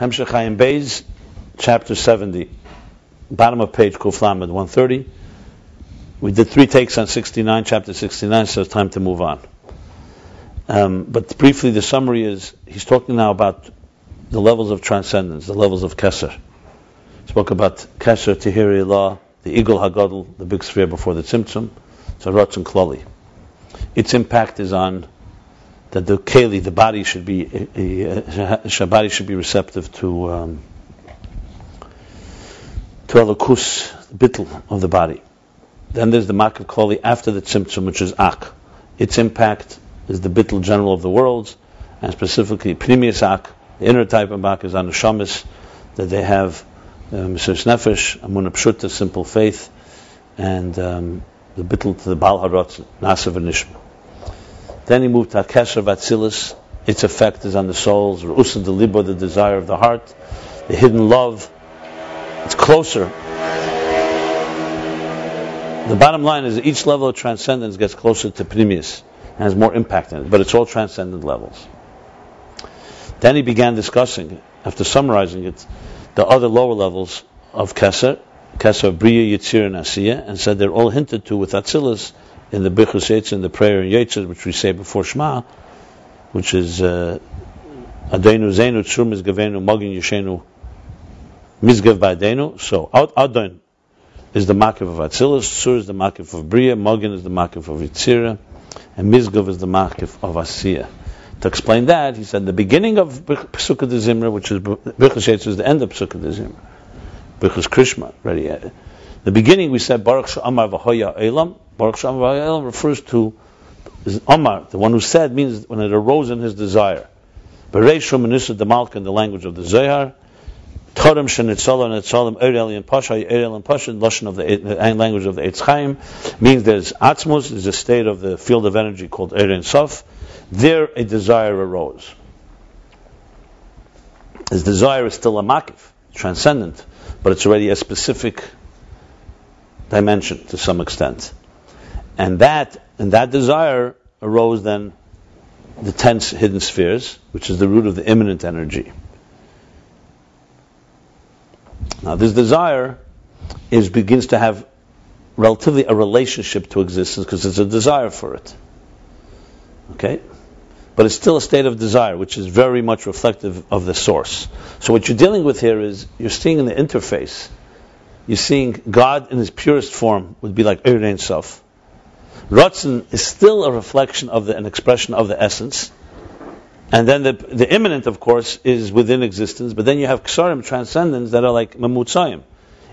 Hemshech Ayin Beis, chapter 70, bottom of page Kuflamed 130. We did three takes on 69, chapter 69, so it's time to move on. Um, but briefly, the summary is he's talking now about the levels of transcendence, the levels of Kesser. Spoke about Kesser, Tehiri law, the Igul Hagadol, the big sphere before the Tzimtzum, so Ratzon Klali. Its impact is on that the keli, the body should be, the body should be receptive to um, to the bittel of the body. Then there's the mak of klali after the tzimtzum, which is ak. Its impact is the bittel general of the worlds, and specifically primius ak. The inner type of ak is on the that they have Mesirus um, Nefesh, Amunah simple faith, and um, the bittel to the Bal Harot, Nasav and Nishma. Then he moved to Akesha Vatzilis. Its effect is on the souls. Ru'usan the Libo, the desire of the heart. The hidden love. It's closer. The bottom line is each level of transcendence gets closer to Pnimius and has more impact in it, but it's all transcendent levels. Then he began discussing, after summarizing it, the other lower levels of Keser, Keser, Briya, Yitzir, and Asiya, and said they're all hinted to with Atzilus in the Bichus Yetzer, in the prayer in Yetzer, which we say before Shema, which is uh, Adenu Zenu Tzur Mizgavenu Magin Yeshenu Mizgav Ba'adenu. So Adon is the Makif of Atzilus, Tzur is the Makif of Bria, Magin is the Makif of Yitzira, and Mizgav is the Makif of Asiya. To explain that, he said the beginning of Pesukei de Zimra, which is Bichus Yetzer, is the end of Pesukei de Zimra. Bichus Krishma, ready. The beginning we said Baruch Sha'amar V'hoya Elam, Baruch Shem refers to Omar, the one who said means when it arose in his desire. Bereish Manisa the Malka in the language of the Zohar. Torem Shenitzala and Etzalim Erel and Pasha, Erel and Pasha, Lashon of the, language of the Eitz Chaim, means there's Atzmus, there's a state of the field of energy called Eren Sof. There a desire arose. His desire is still a makif, transcendent, but it's already a specific dimension to some extent. And that, and that desire arose then the ten hidden spheres, which is the root of the immanent energy. Now, this desire is begins to have relatively a relationship to existence because it's a desire for it. Okay? But it's still a state of desire, which is very much reflective of the source. So, what you're dealing with here is you're seeing in the interface, you're seeing God in his purest form would be like Erein Sof. Ratzin is still a reflection of the, an expression of the essence. And then the, the immanent, of course, is within existence, but then you have ksarim, transcendence, that are like mamutzayim.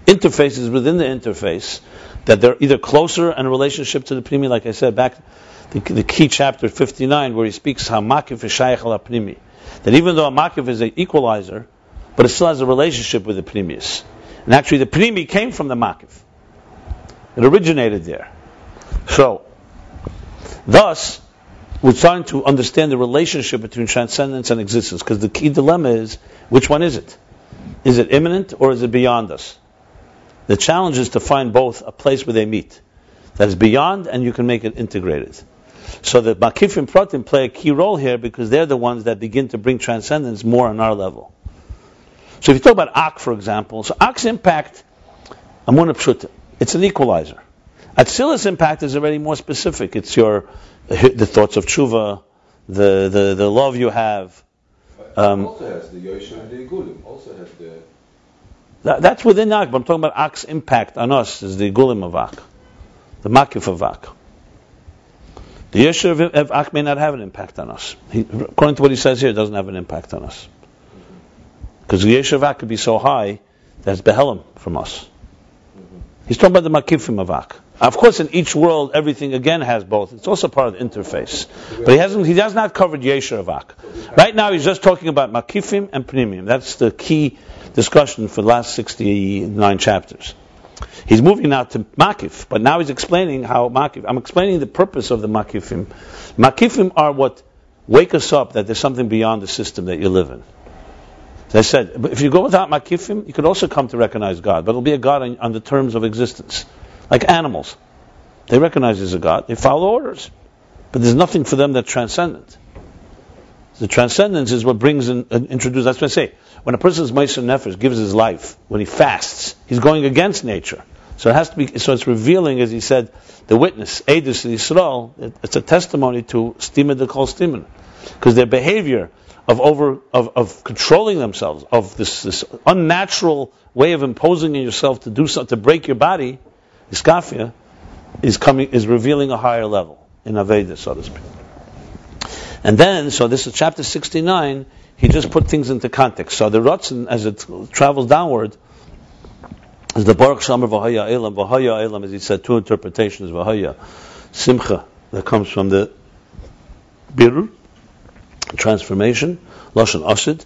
Interfaces within the interface, that they're either closer in relationship to the primi, like I said, back the, the key chapter 59, where he speaks how makif is shaykh al primi. That even though a makif is an equalizer, but it still has a relationship with the primius. And actually the primi came from the makif. It originated there. So, Thus, we're starting to understand the relationship between transcendence and existence, because the key dilemma is which one is it? Is it immanent or is it beyond us? The challenge is to find both a place where they meet. That is beyond and you can make it integrated. So the Makif and Pratim play a key role here because they're the ones that begin to bring transcendence more on our level. So if you talk about Ak, for example, so Ak's impact, Amunah Pshuta, it's an equalizer. Atzilus impact is already more specific. It's your the thoughts of tshuva, the, the, the love you have. Um, also has the Yosha and the Igulim. Also has the. That, that's within Ak, but I'm talking about Ak's impact on us is the Igulim of Ak, the Makif of Ak. The Yeshua of Ak may not have an impact on us. He, according to what he says here, it doesn't have an impact on us. Because Yeshua could be so high that it's Behelim from us. Mm-hmm. He's talking about the Makifim of Ak. Of course, in each world, everything again has both. It's also part of the interface. But he hasn't, he has not covered Yesher Avak. Right now, he's just talking about Makifim and Pnimim. That's the key discussion for the last 69 chapters. He's moving now to Makif, but now he's explaining how Makif, I'm explaining the purpose of the Makifim. Makifim are what wake us up that there's something beyond the system that you live in. As I said, if you go without Makifim, you could also come to recognize God, but it'll be a God on, on the terms of existence like animals. They recognize there's a God, they follow orders. But there's nothing for them that's transcendent. The transcendence is what brings in, uh, introduces. That's what I say. When a person's Meiser Nefesh gives his life, when he fasts, he's going against nature. So it has to be. So it's revealing, as he said, the witness, Edus Yisrael. It, it's a testimony to Stima de Kol Stimen, because their behavior of over of, of controlling themselves, of this, this unnatural way of imposing on yourself to do something to break your body, iskafia, is coming is revealing a higher level in Aveda, so to speak. And then, so this is chapter 69, he just put things into context. So the Ratzin, as it travels downward, is the Baruch Shamar Vahaya Elam. Vahaya Elam, as he said, two interpretations, Vahaya, Simcha, that comes from the Birur, transformation, Lashon Asid,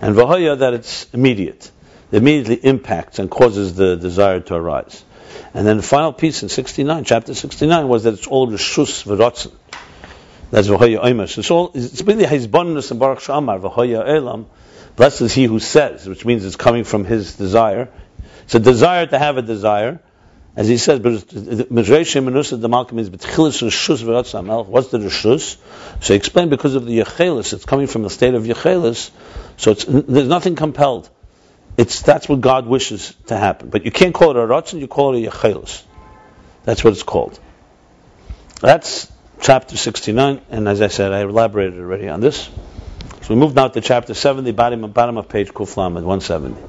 and Vahaya, that it's immediate. It immediately impacts and causes the desire to arise. And then the final piece in 69, chapter 69, was that it's all Rishus V'Ratzin. That's v'hoya oimer. It's all, it's really hizbonus and baruch shamar v'hoya elam. Blessed is he who says, which means it's coming from his desire. It's a desire to have a desire. As he says, but Mizreshim Menusa the Malka means Betchilis Rishus Veratz Amelch. what's the rishus? So he explained because of the yechelis, it's coming from the state of yechelis, so there's nothing compelled. It's that's what God wishes to happen. But you can't call it a ratzon, you call it a yechelis. That's what it's called. That's chapter 69, and as I said, I elaborated already on this. So we move now to chapter 70, bottom, bottom of page Kuflam at 170.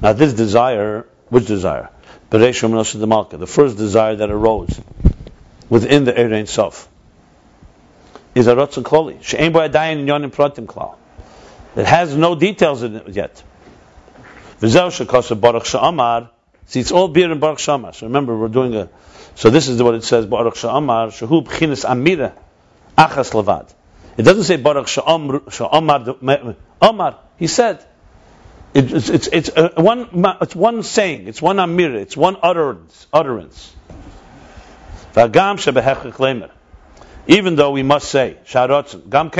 Now this desire, which desire? The first desire that arose within the Erein Sof is a Ratzon Kloli. She'en bo adayin yonim pratim klal. It has no details in it yet. V'zeu shekasa baruch she'amar. See, it's all beer in Baruch Shamar. So remember, we're doing a so this is what it says, Baruch Sha'amar, Shahu B'chinas Amira, Achas Levad. It doesn't say Baruch Sha'amar, Amar, he said. It, it's it's, it's uh, one it's one saying, it's one amir, it's one utterance. utterance. Even though we must say, Gam.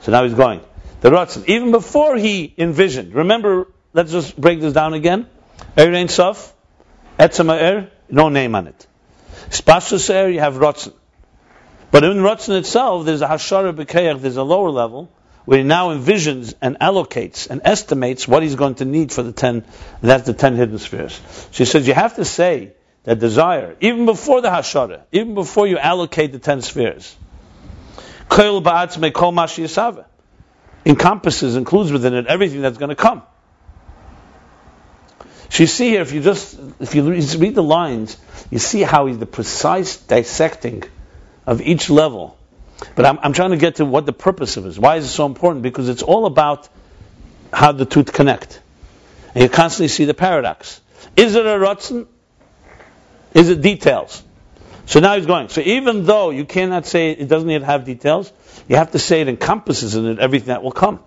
So now he's going. The Ratzin, even before he envisioned, remember, let's just break this down again. Erein Sof, Etzema no name on it. Spasus Er, you have Rotzen. But in Rotzen itself, there's a Hashara B'Keach, there's a lower level, where he now envisions and allocates and estimates what he's going to need for the ten, that's the ten hidden spheres. She says you have to say that desire, even before the Hashara, even before you allocate the ten spheres, encompasses, includes within it everything that's going to come. So you see here, if you just if you read the lines, you see how he's the precise dissecting of each level. But I'm, I'm trying to get to what the purpose of it is. Why is it so important? Because it's all about how the two connect. And you constantly see the paradox. Is it a Ratzin? Is it details? So now he's going. So even though you cannot say it doesn't yet have details, you have to say it encompasses in it everything that will come.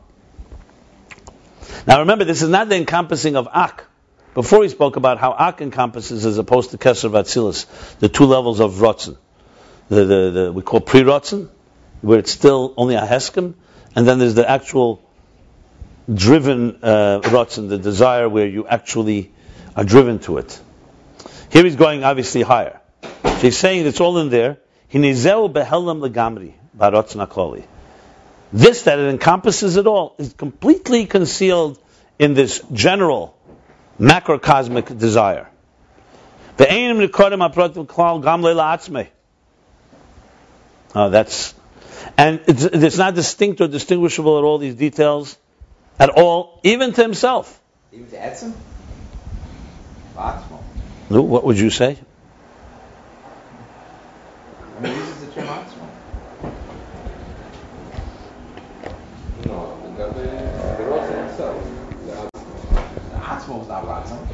Now remember, this is not the encompassing of Ak. Before he spoke about how Ak encompasses as opposed to Kesser Vatzilis, the two levels of Rotzen. The, the, the, we call pre-Rotzen, where it's still only a Heskim, and then there's the actual driven uh, Rotzen, the desire where you actually are driven to it. Here he's going obviously higher. So he's saying it's all in there. This that it encompasses it all is completely concealed in this general macrocosmic desire. Oh, that's and it's, it's, not distinct or distinguishable at all these details at all, even to himself. Even to Etzim? No, what would you say? I mean, uses the term Atzmo. No, the, the, the Rosh himself. Atzmo is not Ratzon.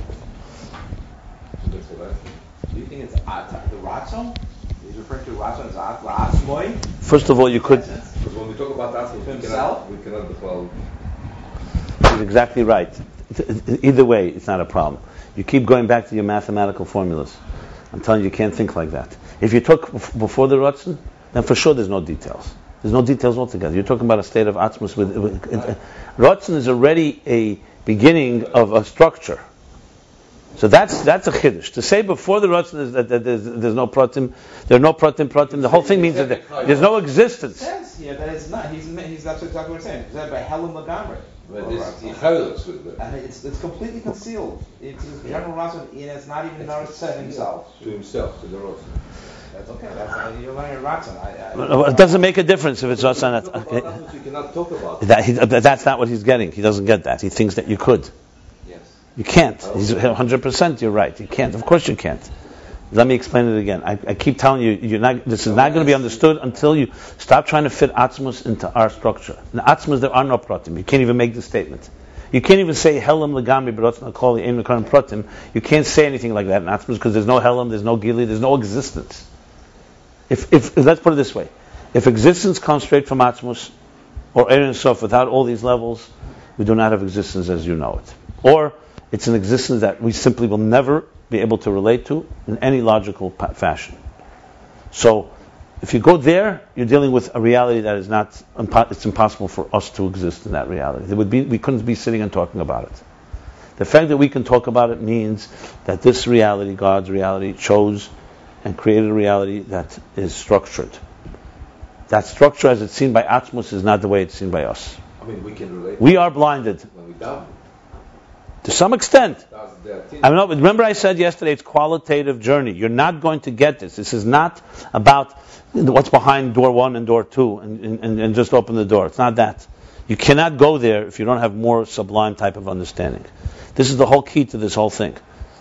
That's what Do you think it's At- the Ratzon? He's referring to Ratzon as At- Atzmoi? First of all, you could. Because when we talk about that, we Himself? cannot, we cannot well. He's exactly right. Either way, it's not a problem. You keep going back to your mathematical formulas. I'm telling you, you can't think like that. If you took before the Ratzin, then for sure there's no details. There's no details altogether. You're talking about a state of Atzmus with. with uh, Ratzin is already a beginning of a structure. So that's that's a chiddush. To say before the Ratzon is that, that there's, there's no pratim, there are no pratim, pratim, the whole thing means that there- there's no It existence. says here that it's not. He's he's that's exactly what I'm saying. It's said by Helen Lagamri. But this Yichaylos with And it's it's completely concealed. It's a general Ratzon, and it's not even Norris said himself. to himself, to the Rosh. That's okay. That's uh, you're learning Ratzon. I, I, It doesn't make a difference if it's Ratzon. Talk Okay. that cannot talk about. That, he, that's not what he's getting. He doesn't get that. He thinks that you could. You can't. He's 100% you're right. You can't. Of course you can't. Let me explain it again. I, I keep telling you, you're not, this is not going to be understood until you stop trying to fit Atzmus into our structure. In Atzmus, there are no pratim. You can't even make the statement. You can't even say Helam Legami B'Rotzna Kol Ein Mekarim Pratim. You can't say anything like that in Atzmus because there's no Helam, there's no Gili, there's no existence. If, if, let's put it this way. If existence comes straight from Atzmus, or Ein Sof without all these levels, we do not have existence as you know it. Or it's an existence that we simply will never be able to relate to in any logical pa- fashion. So, if you go there, you're dealing with a reality that is not, it's impossible for us to exist in that reality. There would be, we couldn't be sitting and talking about it. The fact that we can talk about it means that this reality, God's reality, chose and created a reality that is structured. That structure, as it's seen by Atmos, is not the way it's seen by us. I mean, we can relate We are blinded when we daven. To some extent. I mean, remember I said yesterday it's qualitative journey. You're not going to get this. This is not about what's behind door one and door two and, and, and just open the door. It's not that. You cannot go there if you don't have more sublime type of understanding. This is the whole key to this whole thing.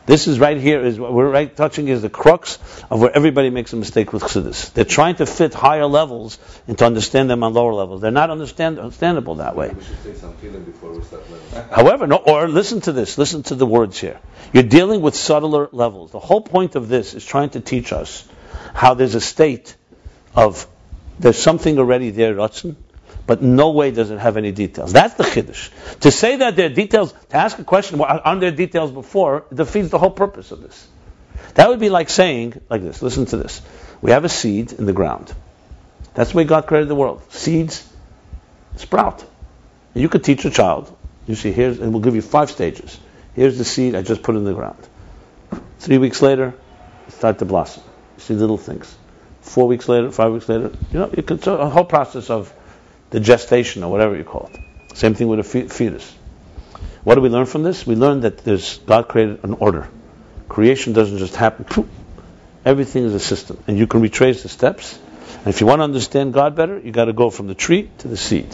This is right here is what we're right touching is the crux of where everybody makes a mistake with Chassidus. They're trying to fit higher levels and to understand them on lower levels. They're not understand, understandable that way. We should say some before we start. However, no, or listen to this, listen to the words here. You're dealing with subtler levels. The whole point of this is trying to teach us how there's a state of there's something already there, Ratzon, but no way does it have any details. That's the chiddush. To say that there are details, to ask a question, well, aren't there details before, defeats the whole purpose of this. That would be like saying, like this, listen to this. We have a seed in the ground. That's the way God created the world. Seeds sprout. You could teach a child, you see, here's, and we'll give you five stages. Here's the seed I just put in the ground. Three weeks later, it start to blossom. You see little things. Four weeks later, five weeks later, you know, you can, so a whole process of the gestation or whatever you call it. Same thing with a fetus. What do we learn from this? We learn that there's God created an order. Creation doesn't just happen. poof. Everything is a system, and you can retrace the steps. And if you want to understand God better, you got to go from the tree to the seed.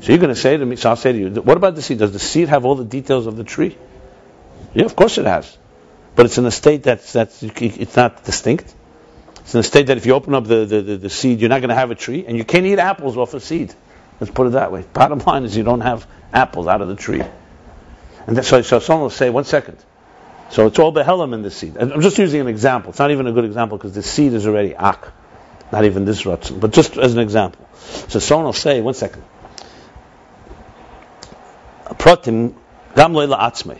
So you're going to say to me, so I'll say to you, what about the seed? Does the seed have all the details of the tree? Yeah, of course it has. But it's in a state that's, that's it's not distinct. It's in a state that if you open up the, the, the, the seed, you're not going to have a tree, and you can't eat apples off a seed. Let's put it that way. Bottom line is you don't have apples out of the tree. And so, so someone will say, one second. So it's all behelim in the seed. I'm just using an example. It's not even a good example because the seed is already ak. Not even this rutzen, but just as an example. So someone will say, one second. Protim gam atzmei.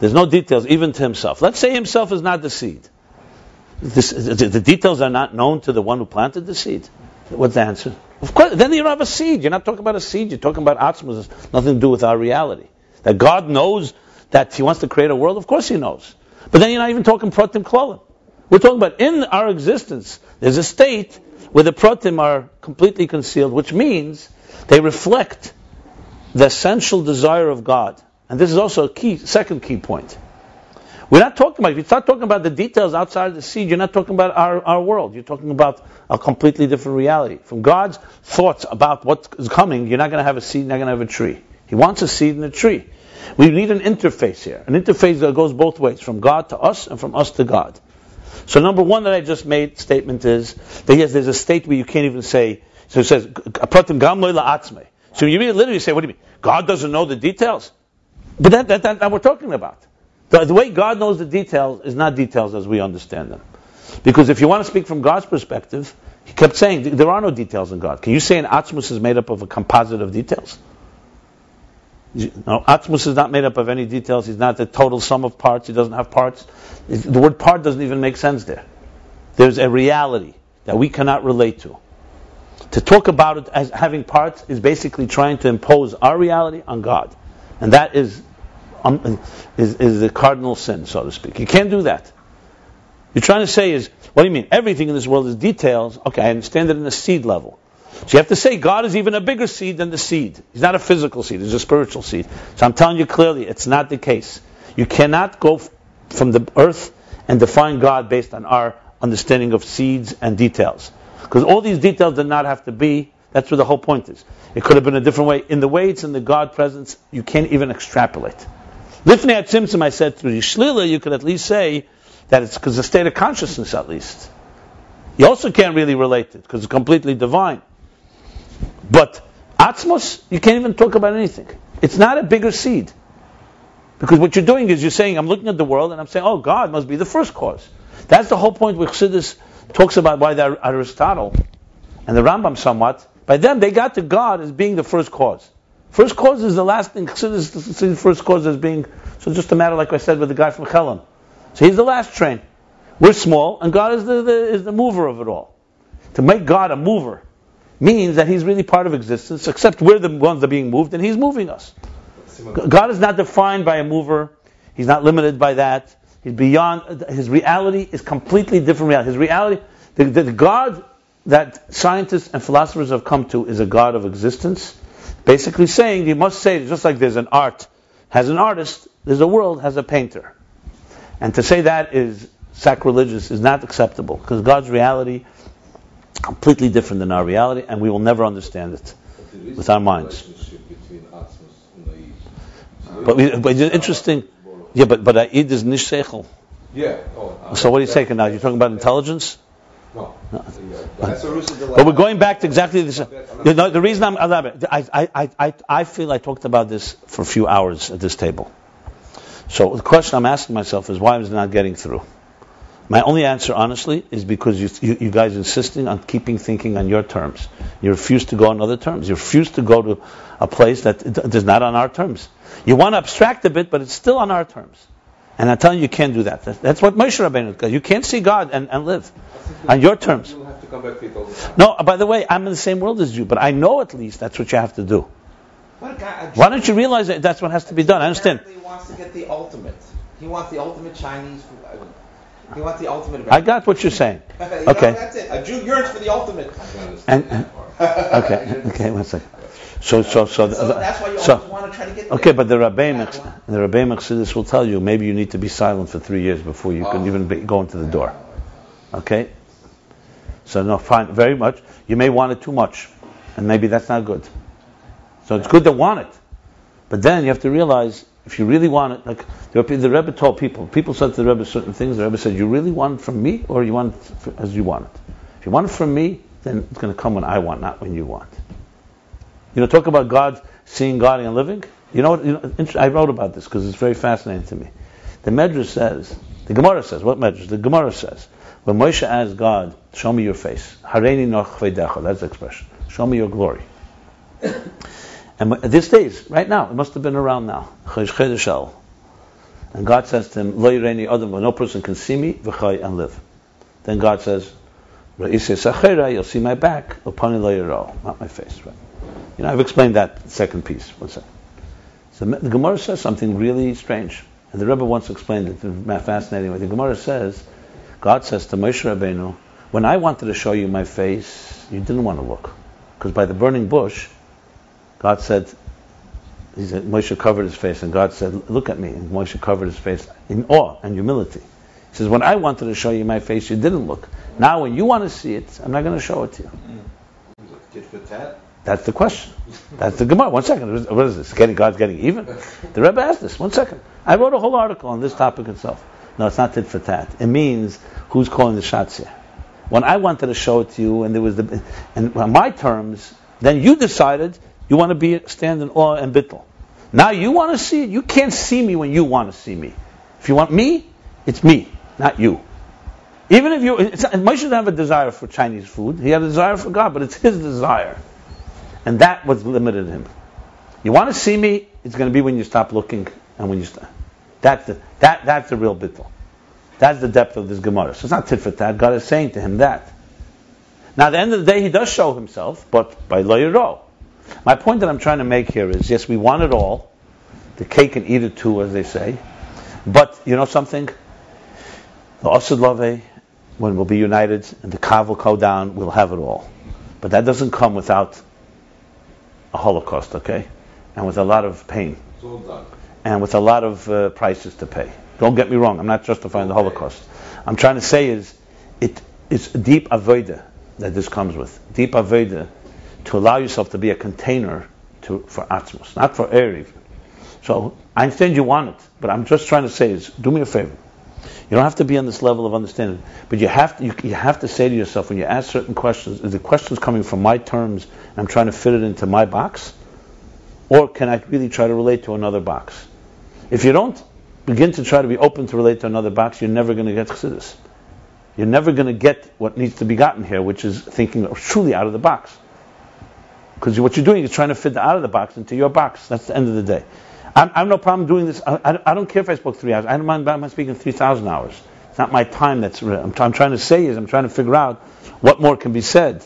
There's no details even to himself. Let's say himself is not the seed. This, the, the details are not known to the one who planted the seed. What's the answer? Of course, then you don't have a seed. You're not talking about a seed. You're talking about atzmas. It's nothing to do with our reality. That God knows that He wants to create a world. Of course He knows. But then you're not even talking protim klolim. We're talking about in our existence. There's a state where the protim are completely concealed, which means they reflect the essential desire of God. And this is also a key, second key point. We're not talking about, if you start talking about the details outside of the seed, you're not talking about our, our world. You're talking about a completely different reality. From God's thoughts about what is coming, you're not going to have a seed, you're not going to have a tree. He wants a seed and a tree. We need an interface here, an interface that goes both ways, from God to us and from us to God. So number one that I just made statement is that yes, there's a state where you can't even say, so it says, "Apratim gam lo la'atzmei." So you literally say, what do you mean? God doesn't know the details? But that, that, that, that we're talking about. The, the way God knows the details is not details as we understand them. Because if you want to speak from God's perspective, he kept saying there are no details in God. Can you say an Atmos is made up of a composite of details? No, Atmos is not made up of any details. He's not the total sum of parts. He doesn't have parts. The word part doesn't even make sense there. There's a reality that we cannot relate to. To talk about it as having parts is basically trying to impose our reality on God. And that is um, is, is the cardinal sin, so to speak. You can't do that. You're trying to say is, what do you mean? Everything in this world is details. Okay, I understand it in the seed level. So you have to say God is even a bigger seed than the seed. He's not a physical seed, he's a spiritual seed. So I'm telling you clearly, it's not the case. You cannot go f- from the earth and define God based on our understanding of seeds and details. Because all these details did not have to be, that's where the whole point is. It could have been a different way. In the way it's in the God presence, you can't even extrapolate. Lifnei at I said through Yishlila, you could at least say that it's because the state of consciousness at least. You also can't really relate it because it's completely divine. But Atzmos, you can't even talk about anything. It's not a bigger seed. Because what you're doing is you're saying, I'm looking at the world and I'm saying, oh, God must be the first cause. That's the whole point where Chassidus talks about why Aristotle and the Rambam somewhat, by them they got to God as being the first cause. First cause is the last thing. Chassidus first cause as being, so just a matter like I said with the guy from Chelm. So he's the last train. We're small, and God is the, the, is the mover of it all. To make God a mover means that He's really part of existence, except we're the ones that are being moved, and He's moving us. God is not defined by a mover. He's not limited by that. He's beyond. His reality is completely different reality. His reality, the, the God that scientists and philosophers have come to is a God of existence. Basically saying, you must say, just like there's an art, has an artist, there's a world, has a painter. And to say that is sacrilegious, is not acceptable, because God's reality is completely different than our reality, and we will never understand it with our minds. But, we, but it's interesting. Yeah, but but uh, Aid is nishsechel. Yeah. Oh, uh, So what are you saying now? You're talking about intelligence? No. But we're going back to exactly this. You know, the reason I'm I, I, I, I feel I talked about this for a few hours at this table. So the question I'm asking myself is why is it not getting through? My only answer, honestly, is because you, you, you guys insisting on keeping thinking on your terms. You refuse to go on other terms. You refuse to go to a place that is not on our terms. You want to abstract a bit, but it's still on our terms. And I'm telling you, you can't do that. That's what Moshe Rabbeinu does. You can't see God and, and live on your terms. You have to come back to it all the time. No, uh, by the way, I'm in the same world as you, but I know at least that's what you have to do. What a guy, a Why don't you realize that that's what has to be done? I understand. He wants to get the ultimate. He wants the ultimate Chinese. I He wants the ultimate. I got what you're saying. You know, Okay. that's it. A Jew yearns for the ultimate. I can understand And, okay, okay, one second. So, so, so, So uh, that's why you so- always want to try to get there. okay, but the Rabbeim, the Rabbeim Chassidus will tell you maybe you need to be silent for three years before you can Oh. even be, go into the door. Okay? So no, fine, very much. You may want it too much, and maybe that's not good. So it's good to want it, but then you have to realize if you really want it, like the Rebbe the Rebbe told people, people said to the Rebbe certain things. The Rebbe said, "You really want it from me, or you want it as you want it? If you want it from me, then it's going to come when I want, not when you want." You know, talk about God, seeing God and living. You know what? You know, I wrote about this because it's very fascinating to me. The Medrash says, the Gemara says, what Medrash? The Gemara says, when Moshe asked God, "Show me your face," Hareini that's the expression. Show me your glory. and these days, right now, it must have been around now. And God says to him, "Lo yireini adam," no person can see me, v'chay and live. Then God says, you'll see my back, upani lo not my face. Right? You know, I've explained that second piece. One second. So the Gemara says something really strange, and the Rebbe once explained it fascinating way. The Gemara says, God says to Moshe Rabbeinu, "When I wanted to show you my face, you didn't want to look, because by the burning bush, God said." He said, Moshe covered his face, and God said, "Look at me." And Moshe covered his face in awe and humility. He says, "When I wanted to show you my face, you didn't look. Now, when you want to see it, I'm not going to show it to you." That's the question. That's the Gemara. One second. What is this? Getting God's getting even? The Rebbe asked this. One second. I wrote a whole article on this topic itself. No, it's not tit for tat. It means who's calling the shots here. When I wanted to show it to you, and there was the, and on my terms, then you decided you want to be stand in awe and bittel. Now you want to see it. You can't see me when you want to see me. If you want me, it's me, not you. Even if you, Moshe didn't have a desire for Chinese food. He had a desire for God, but it's his desire. And that was limited him. You want to see me, it's going to be when you stop looking and when you stop. That's the, that, that's the real bittul. That's the depth of this Gemara. So it's not tit for tat. God is saying to him that. Now, at the end of the day, he does show himself, but by lo yiro. My point that I'm trying to make here is, yes, we want it all. the cake and eat it too, as they say. But you know something? The Asid Lavo, when we'll be united and the Kav will go down, we'll have it all. But that doesn't come without a Holocaust, okay? And with a lot of pain. It's. And with a lot of uh, prices to pay. Don't get me wrong, I'm not justifying the Holocaust. I'm trying to say is, it is a deep avodah that this comes with. Deep avodah to allow yourself to be a container to, for Atzmos, not for Erev. So I understand you want it, but I'm just trying to say is, do me a favor. You don't have to be on this level of understanding, but you have to, you, you have to say to yourself when you ask certain questions, is the questions coming from my terms and I'm trying to fit it into my box? Or can I really try to relate to another box? If you don't begin to try to be open to relate to another box, you're never going to get chassidus. You're never going to get what needs to be gotten here, which is thinking truly out of the box. Because what you're doing is trying to fit the out of the box into your box. That's the end of the day. I'm, I have no problem doing this. I, I, I don't care if I spoke three hours. I don't mind about speaking 3,000 hours. It's not my time that's. I'm, I'm trying to say is I'm trying to figure out what more can be said.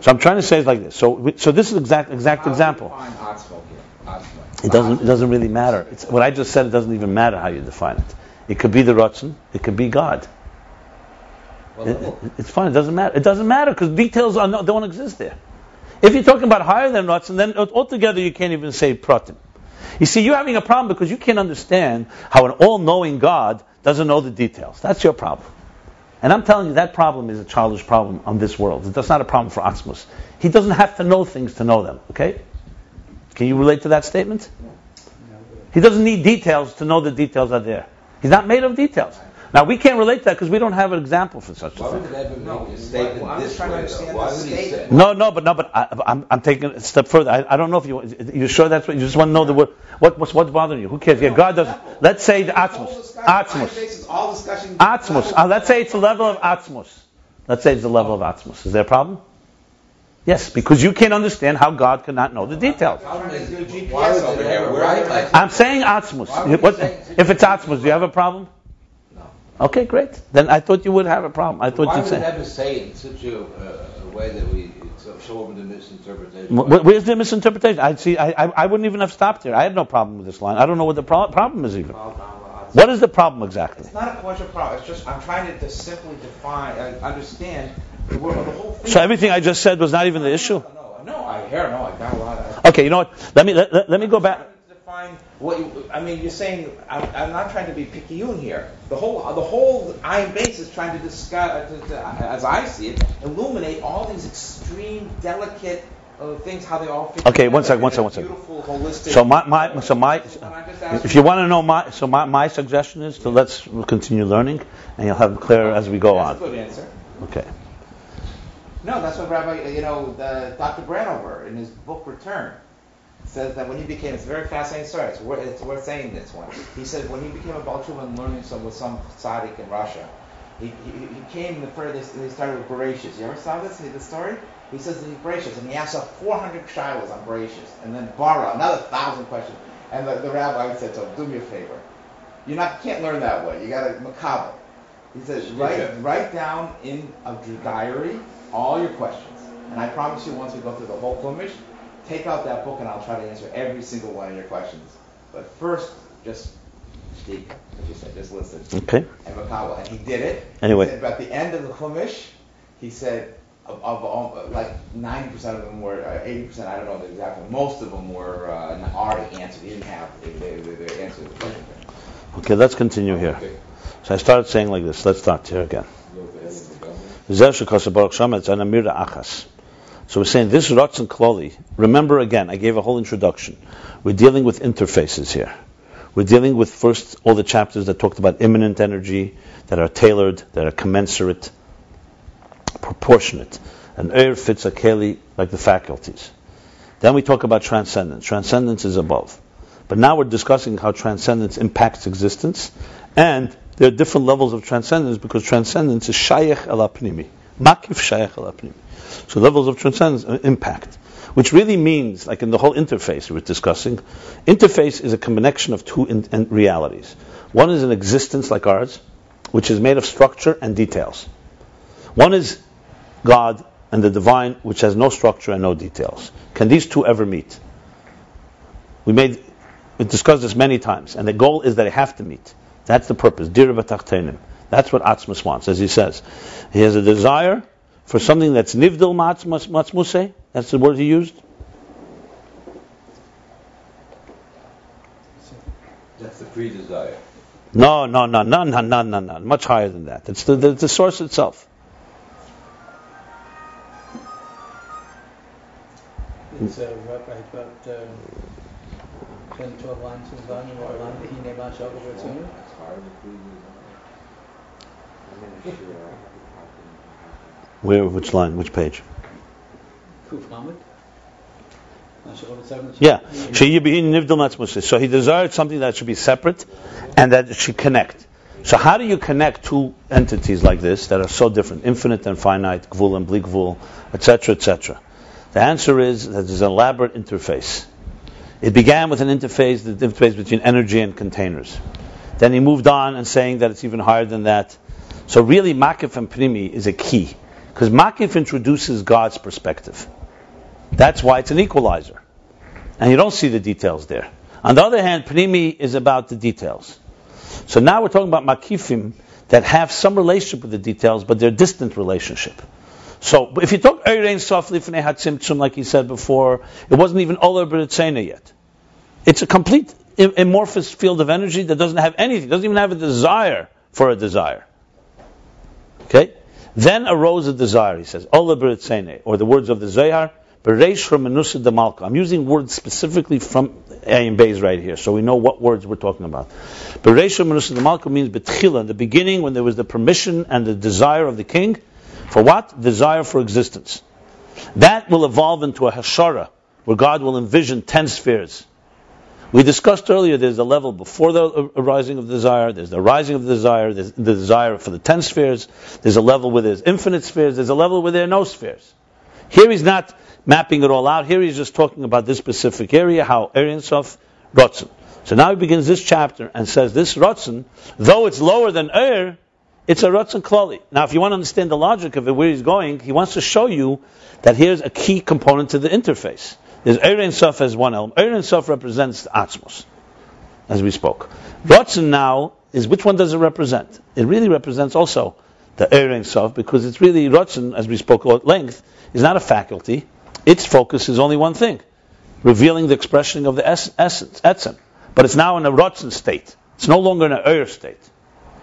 So I'm trying to say it like this. So, so this is exact exact example. How do you define Atzmo here? Atzmo. It doesn't. It doesn't really matter. It's, what I just said. It doesn't even matter how you define it. It could be the Ratzon. It could be God. Well, It- it- it's fine. It doesn't matter. It doesn't matter because details are don't exist there. If you're talking about higher than Ratzon, then altogether you can't even say Pratim. You see, you're having a problem because you can't understand how an all-knowing God doesn't know the details. That's your problem. And I'm telling you, that problem is a childish problem on this world. That's not a problem for Atzmus. He doesn't have to know things to know them. Okay? Can you relate to that statement? He doesn't need details to know the details are there. He's not made of details. Now we can't relate to that because we don't have an example for such a why thing. would it ever No, a why- well, I'm just trying to understand Why would he say? No, no, but no, but I, I'm, I'm taking it a step further. I, I don't know if you you sure that's what you just want to know the word. What what's what's bothering you? Who cares? Yeah, God does. Let's say the Atmos, Atmos, Atmos. Uh, let's say it's the level of Atmos. Let's say it's the level of Atmos. Is there a problem? Yes, because you can't understand how God cannot know the details. I'm trying to do GPS over here. ever Where write are like you? I'm saying Atmos. Why would you What, if it's Atmos, do you have a problem? Okay, great. Then I thought you would have a problem. I thought Why you'd would say. ever say it in such a, uh, a way that we show open the misinterpretation? Wh- wh- Where's the misinterpretation? I see. I, I, I wouldn't even have stopped here. I had no problem with this line. I don't know what the pro- problem is even. What is the problem exactly? It's not a question problem. It's just I'm trying to simply define, uh, understand the, word, the whole thing. So everything I just said was not even the issue. No, no, no, I hear. No, I got a lot of. Okay, you know what? Let me let, let, let me go back. I'm trying to Define what you, I mean. You're saying I'm, I'm not trying to be picayune here. The whole the whole Ayin Beis is trying to discuss, to, to, as I see it, illuminate all these extreme, delicate uh, things, how they all fit. Okay, one second, one second, one second. Beautiful, holistic. So my, my so my Can I just ask if you want to know my so my, my suggestion is to let's continue learning and you'll have it clear as we go on. That's a on. good answer. Okay. No, that's what Rabbi, you know, the, Dr. Branover in his book Return says that when he became, it's a very fascinating story. It's worth, it's worth saying this one. He said when he became a Balchuma and learning some with some tzaddik in Russia, he, he, he came the furthest. and He started with Bereshit. You ever saw this? The story? He says that he's Bereshit, and he asked up 400 shilas on Bereshit, and then Bara another thousand questions. And the, the rabbi said to him, "Do me a favor. You're not can't learn that way. You got to makabel." He says, write, Yeah. write down in a diary all your questions. And I promise you, once we go through the whole Chumash, take out that book and I'll try to answer every single one of your questions. But first, just speak, as you said, just listen. Okay. And Makawa, and he did it. Anyway. He said, at the end of the Chumash, he said, of, of, of like 90% of them were, uh, 80%, I don't know the exact one, most of them were uh, already answered. He didn't have the, the, the, the answer to the question. Okay, let's continue here. Okay. So I started saying like this. Let's start here again. So we're saying this Ratzon Kloli. Remember again, I gave a whole introduction. We're dealing with interfaces here. We're dealing with first all the chapters that talked about imminent energy, that are tailored, that are commensurate, proportionate. An air fits a keli like the faculties. Then we talk about transcendence. Transcendence is above. But now we're discussing how transcendence impacts existence, and there are different levels of transcendence because transcendence is shayach el apnimi, makif. So levels of transcendence uh, impact, which really means, like in the whole interface we were discussing, interface is a connection of two in, in realities. One is an existence like ours, which is made of structure and details. One is God and the divine, which has no structure and no details. Can these two ever meet? We made we discussed this many times, and the goal is that they have to meet. That's the purpose. B'tachtenim. That's what Atzmus wants, as he says. He has a desire for something that's nivdil matzmuse. That's the word he used. That's the pre-desire. No, no, no, no, no, no, no, no. Much higher than that. It's the, the, the source itself. It's uh, right, right about um, 10, 12 lines in Vanya or line that he named on Shabbat Ritzonu. That's hard to pre-desire. Where? Which line? Which page? Yeah. So he desired something that should be separate and that it should connect. So how do you connect two entities like this that are so different, infinite and finite, gvul and bli gvul, etc., etc.? The answer is that there's an elaborate interface. It began with an interface, the interface between energy and containers. Then he moved on and saying that it's even higher than that. So really, Makif and Primi is a key because Makif introduces God's perspective. That's why it's an equalizer, and you don't see the details there. On the other hand, Primi is about the details. So now we're talking about Makifim that have some relationship with the details, but they're distant relationship. So if you talk Eirein softly Hatzimtzum, like he said before, it wasn't even Oler B'Ritzena yet. It's a complete amorphous field of energy that doesn't have anything, doesn't even have a desire for a desire. Okay? Then arose a desire, he says, or the words of the Zohar, I'm using words specifically from Ayin Beis right here, so we know what words we're talking about. Bereish from Menusa Malka means Betchila, in the beginning when there was the permission and the desire of the king, for what? Desire for existence. That will evolve into a hashara, where God will envision ten spheres. We discussed earlier there's a level before the arising of desire, there's the rising of the desire, there's the desire for the ten spheres, there's a level where there's infinite spheres, there's a level where there are no spheres. Here he's not mapping it all out, here he's just talking about this specific area, how Sof Rotzen. So now he begins this chapter and says this Rotzen, though it's lower than Er, it's a Ratzon Klali. Now, if you want to understand the logic of it, where he's going, he wants to show you that here's a key component to the interface. There's Erein Sof as one element. Erein Sof represents the Atzmos, as we spoke. Ratzon now is which one does it represent? It really represents also the Erein Sof because it's really Ratzon, as we spoke at length, is not a faculty. Its focus is only one thing, revealing the expression of the essence, etzem. But it's now in a Ratzon state. It's no longer in an Er state.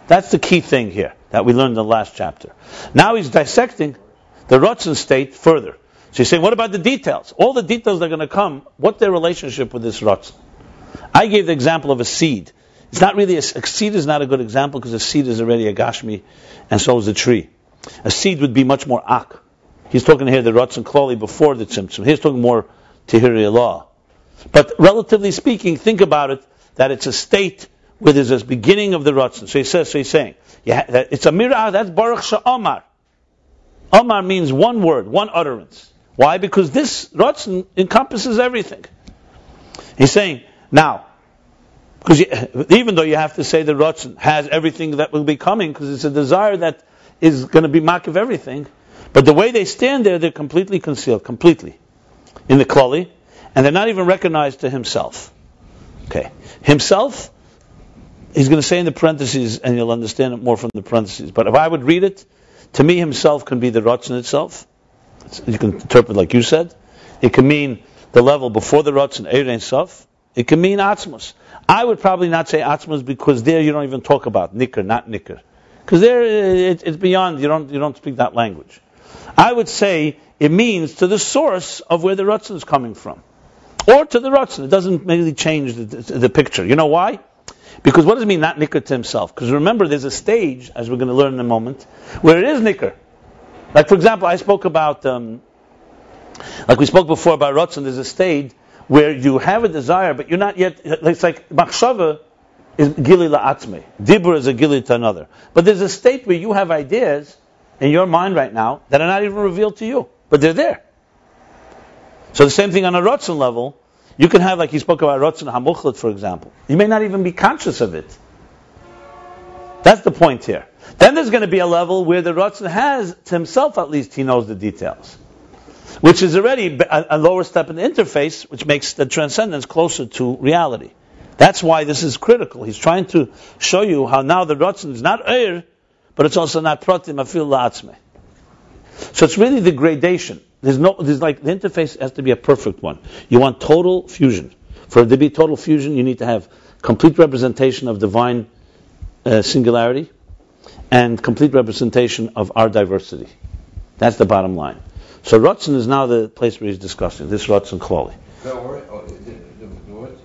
That's the key thing here that we learned in the last chapter. Now he's dissecting the Ratzon state further. So he's saying, what about the details? All the details that are going to come, what's their relationship with this Ratzon? I gave the example of a seed. It's not really a, a seed is not a good example because a seed is already a gashmi, and so is a tree. A seed would be much more ak. He's talking here the Ratzon Klali before the Tzimtzum. He's talking more Tehiri law. But relatively speaking, think about it that it's a state where there's this beginning of the Ratzon. So he says, so he's saying, yeah, it's a mirah, that's Baruch Sha'omar. Omar means one word, one utterance. Why? Because this Ratzon encompasses everything. He's saying, now, because even though you have to say the Ratzon has everything that will be coming, because it's a desire that is going to be mark of everything, but the way they stand there, they're completely concealed, completely, in the Klali, and they're not even recognized to himself. Okay. Himself he's going to say in the parentheses, and you'll understand it more from the parentheses. But if I would read it, to me himself can be the Ratzon itself. You can interpret like you said. It can mean the level before the Ratzon, Erein Sof. It can mean Atzmos. I would probably not say Atzmos because there you don't even talk about Nicker, not Nicker. Because there it, it's beyond, you don't, you don't speak that language. I would say it means to the source of where the Ratzon is coming from. Or to the Ratzon. It doesn't really change the, the, the picture. You know why? Because what does it mean not nicker to himself? Because remember, there's a stage, as we're going to learn in a moment, where it is nicker. Like for example, I spoke about, um, like we spoke before about Ratzon, there's a stage where you have a desire, but you're not yet, it's like Machshava is gili la'atzme. Dibur is a gili to another. But there's a state where you have ideas in your mind right now that are not even revealed to you, but they're there. So the same thing on a Ratzon level, you can have, like he spoke about Ratzon Hamuchlet, for example. You may not even be conscious of it. That's the point here. Then there's going to be a level where the Ratzon has, to himself at least, he knows the details. Which is already a, a lower step in the interface, which makes the transcendence closer to reality. That's why this is critical. He's trying to show you how now the Ratzon is not Eir, but it's also not Pratim Afil La'atzme. So it's really the gradation. There's no, there's like, the interface has to be a perfect one. You want total fusion. For it to be total fusion, you need to have complete representation of divine uh, singularity and complete representation of our diversity. That's the bottom line. So Ratzon is now the place where he's discussing this Ratzon Kloli. The, or, the, the, the,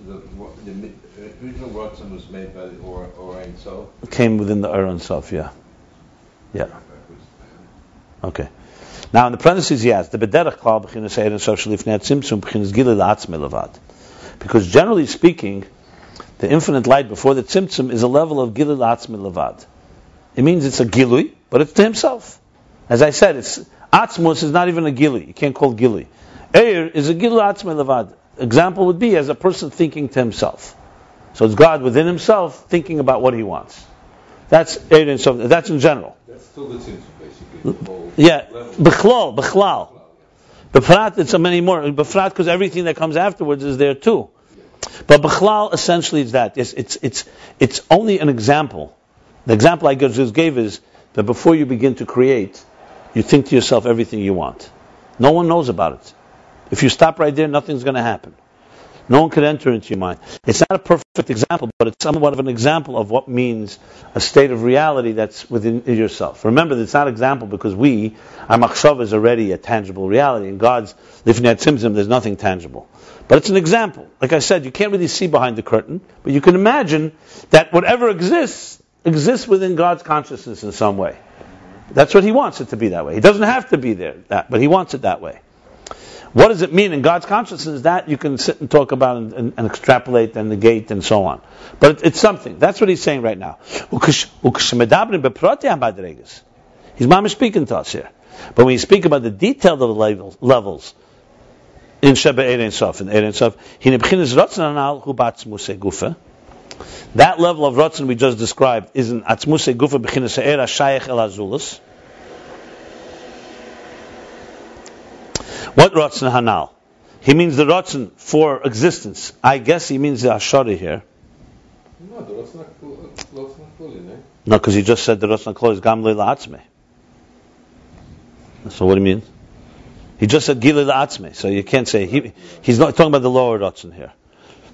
the, the, the original Ratzon was made by the Or, or Sof. Came within the Aaron Sof, yeah. Yeah. Okay. Now in the parentheses he has the bederach klal b'chinas Aaron Sof shalifnei tzimtzum b'chinas gili la'atzme levad. Because generally speaking, the infinite light before the tzimtzum is a level of gili la'atzme levad. It means it's a gilui, but it's to himself. As I said, it's atzmus is not even a gilui. You can't call gilui. gili. Eir is a gilu atzme levad. Example would be as a person thinking to himself. So it's God within himself thinking about what he wants. That's Eir and so that's in general. That's still the Tzimtzum, basically. Yeah, level. b'chlal, b'chlal. B'frat, it's a many more. B'frat, because everything that comes afterwards is there too. But b'chlal, essentially, is that. It's, it's, it's, it's only an example. The example I just gave is that before you begin to create, you think to yourself everything you want. No one knows about it. If you stop right there, nothing's going to happen. No one could enter into your mind. It's not a perfect example, but it's somewhat of an example of what means a state of reality that's within yourself. Remember, it's not an example because we, our machshav is already a tangible reality. In God's lifnei tzimtzum, there's nothing tangible. But it's an example. Like I said, you can't really see behind the curtain, but you can imagine that whatever exists, exists within God's consciousness in some way. That's what He wants it to be that way. He doesn't have to be there, that, but He wants it that way. What does it mean in God's consciousness? That you can sit and talk about and, and, and extrapolate and negate and so on. But it, it's something. That's what he's saying right now. He's mamish speaking to us here. But when you speak about the detail of the levels, in Sheba Erein Sof, in Erein Sof, hine b'chinas rotzen anal hu b'atzmuse gufa. That level of rotzen we just described is in atzmuse gufa b'chinas era shayach el azulas. What rotzen hanal? He means the rotzen for existence. I guess he means the ashari here. No, the Ratzon Ratzon no? Because he just said the rotzen kol is gam leila. So what do you mean? He just said gile atzme. So you can't say he, he's not talking about the lower rotzen here.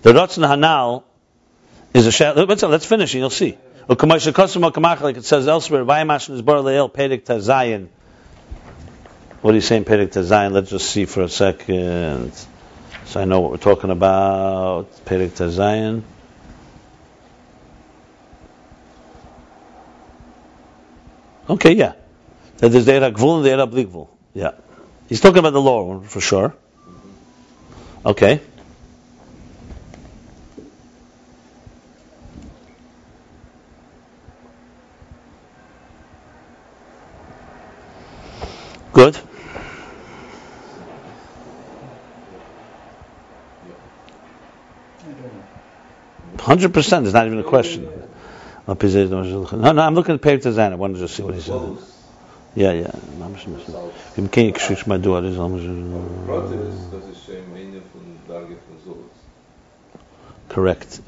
The rotzen hanal is a shal. Let's, let's finish and you'll see. Like it says elsewhere. What are you saying, pedik tazayin? Let's just see for a second, so I know what we're talking about. Pedik tazayin. Okay, yeah. That there's the Gvul and the Era Bli Yeah. He's talking about the lower one for sure. Okay. Good. I don't know. Hundred percent. There's not even a question. No, no, I'm looking at Perik Tazan. I wanted to just see what he said. Yeah, yeah. Im ken ik schrik maar door, dus anders. Pratim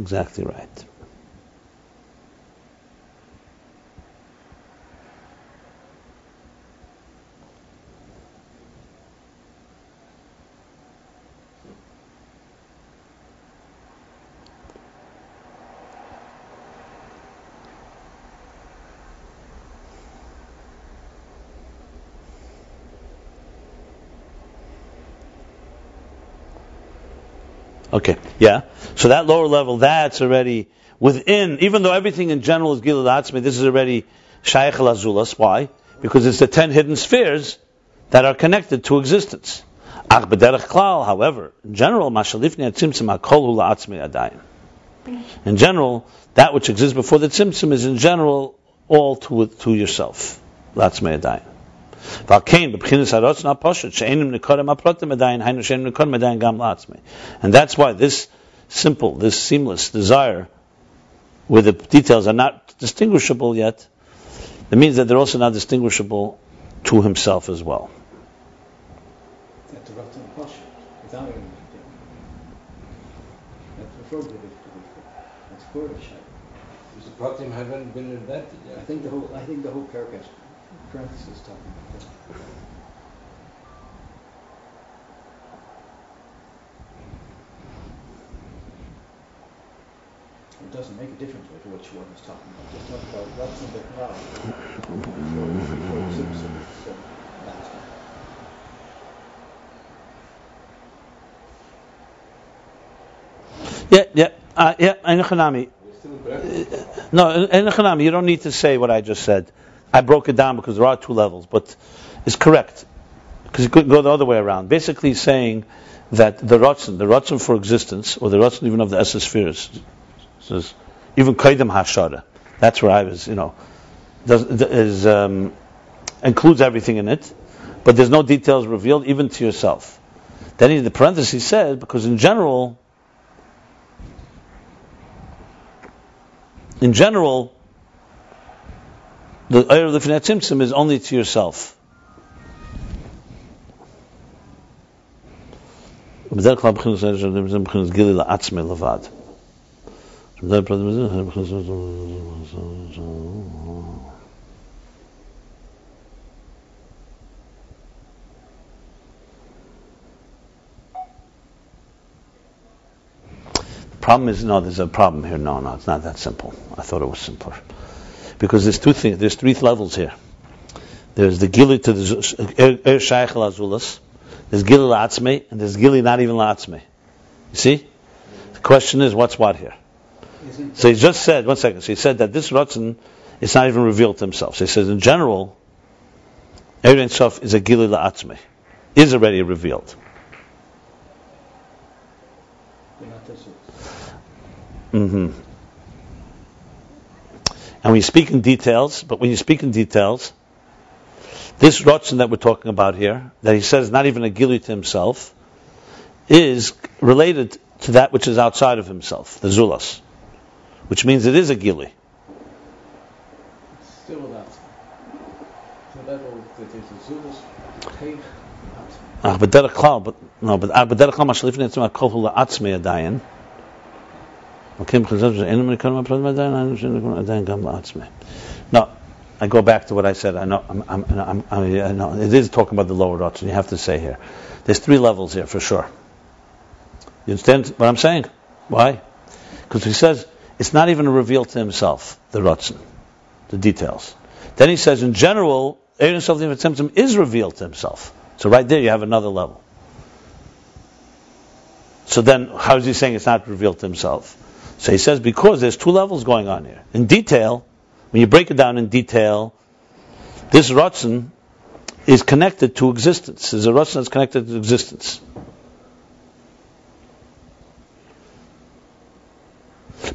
Okay, yeah. So that lower level, that's already within, even though everything in general is Gilad Atzmi, this is already Shaykh al Azulas. Why? Because it's the ten hidden spheres that are connected to existence. Ach klal, however, in general, mashalifni atzimtzim hakol hu la'atzmi adayin. In general, that which exists before the tzimtzum is in general all to, to yourself. La'atzmi adayin. And that's why this simple, this seamless desire, where the details are not distinguishable yet, it means that they're also not distinguishable to himself as well. That's a rotten posh. Without any That's the problem with it. It's Kurdish. I- Because the protein haven't been invented I think the whole, I think the whole paragraph, parenthesis talking about that. It doesn't make a difference which which one is talking about. Just talk about what's in the cloud. Before Tzimtzum, so that's fine. Yeah, yeah, uh, yeah. Ein Chanami. We're still in practice. No, Ein Chanami. You don't need to say what I just said. I broke it down because there are two levels, but it's correct because it could go the other way around. Basically, saying that the Ratzon, the Ratzon for existence, or the Ratzon even of the Esses spheres, says even Kaidem Hashara. That's where I was, you know, does, is um, includes everything in it, but there's no details revealed even to yourself. Then in the parentheses says because in general, in general, the Eir of the Finat Tzimtzum is only to yourself. בדרך כלל הבחינות האלה של זה מבחינת גילי לעצמי לבד. שמדי פרטים בזה, זה מבחינת- The problem is, no, there's a problem here. No, no, it's not that simple. I thought it was simpler. Because there's two things, there's three levels here. There's the gili to the Er Er Shaykh Azulas, there's gili la'atzmi, and there's gili not even la'atzmi. You see? The question is, what's what here? So he just said, one second, so he said that this Ratzin is not even revealed to himself. So he says, in general, Er Ein Sof is a gili la'atzmi, is already revealed. but not this one. hmm and when you speak in details, but when you speak in details, this Rotson that we're talking about here, that he says not even a Gili to himself, is related to that which is outside of himself, the Zulas, which means it is a Gili. Ah, but derech klal, but no, but ah, derech klal, mashalifnei tzimah kol hu la'atzmei adayin. לעצמי עדיין. לוקחים חז"ל שאין מקום הפרט עדיין, אני חושב שאין עדיין גם לעצמי. No, I go back to what I said. I know, I'm, I'm, I'm, I'm, I know it is talking about the lower rots, and you have to say here. There's three levels here for sure. You understand what I'm saying? Why? Because he says it's not even revealed to himself, the Ratzin, the details. Then he says, in general, Aaron Tzimtzum is revealed to himself. So right there you have another level. So then, how is he saying it's not revealed to himself? So he says because there's two levels going on here. In detail, when you break it down in detail, this Ratzin is connected to existence. There's a Ratzin that's connected to existence.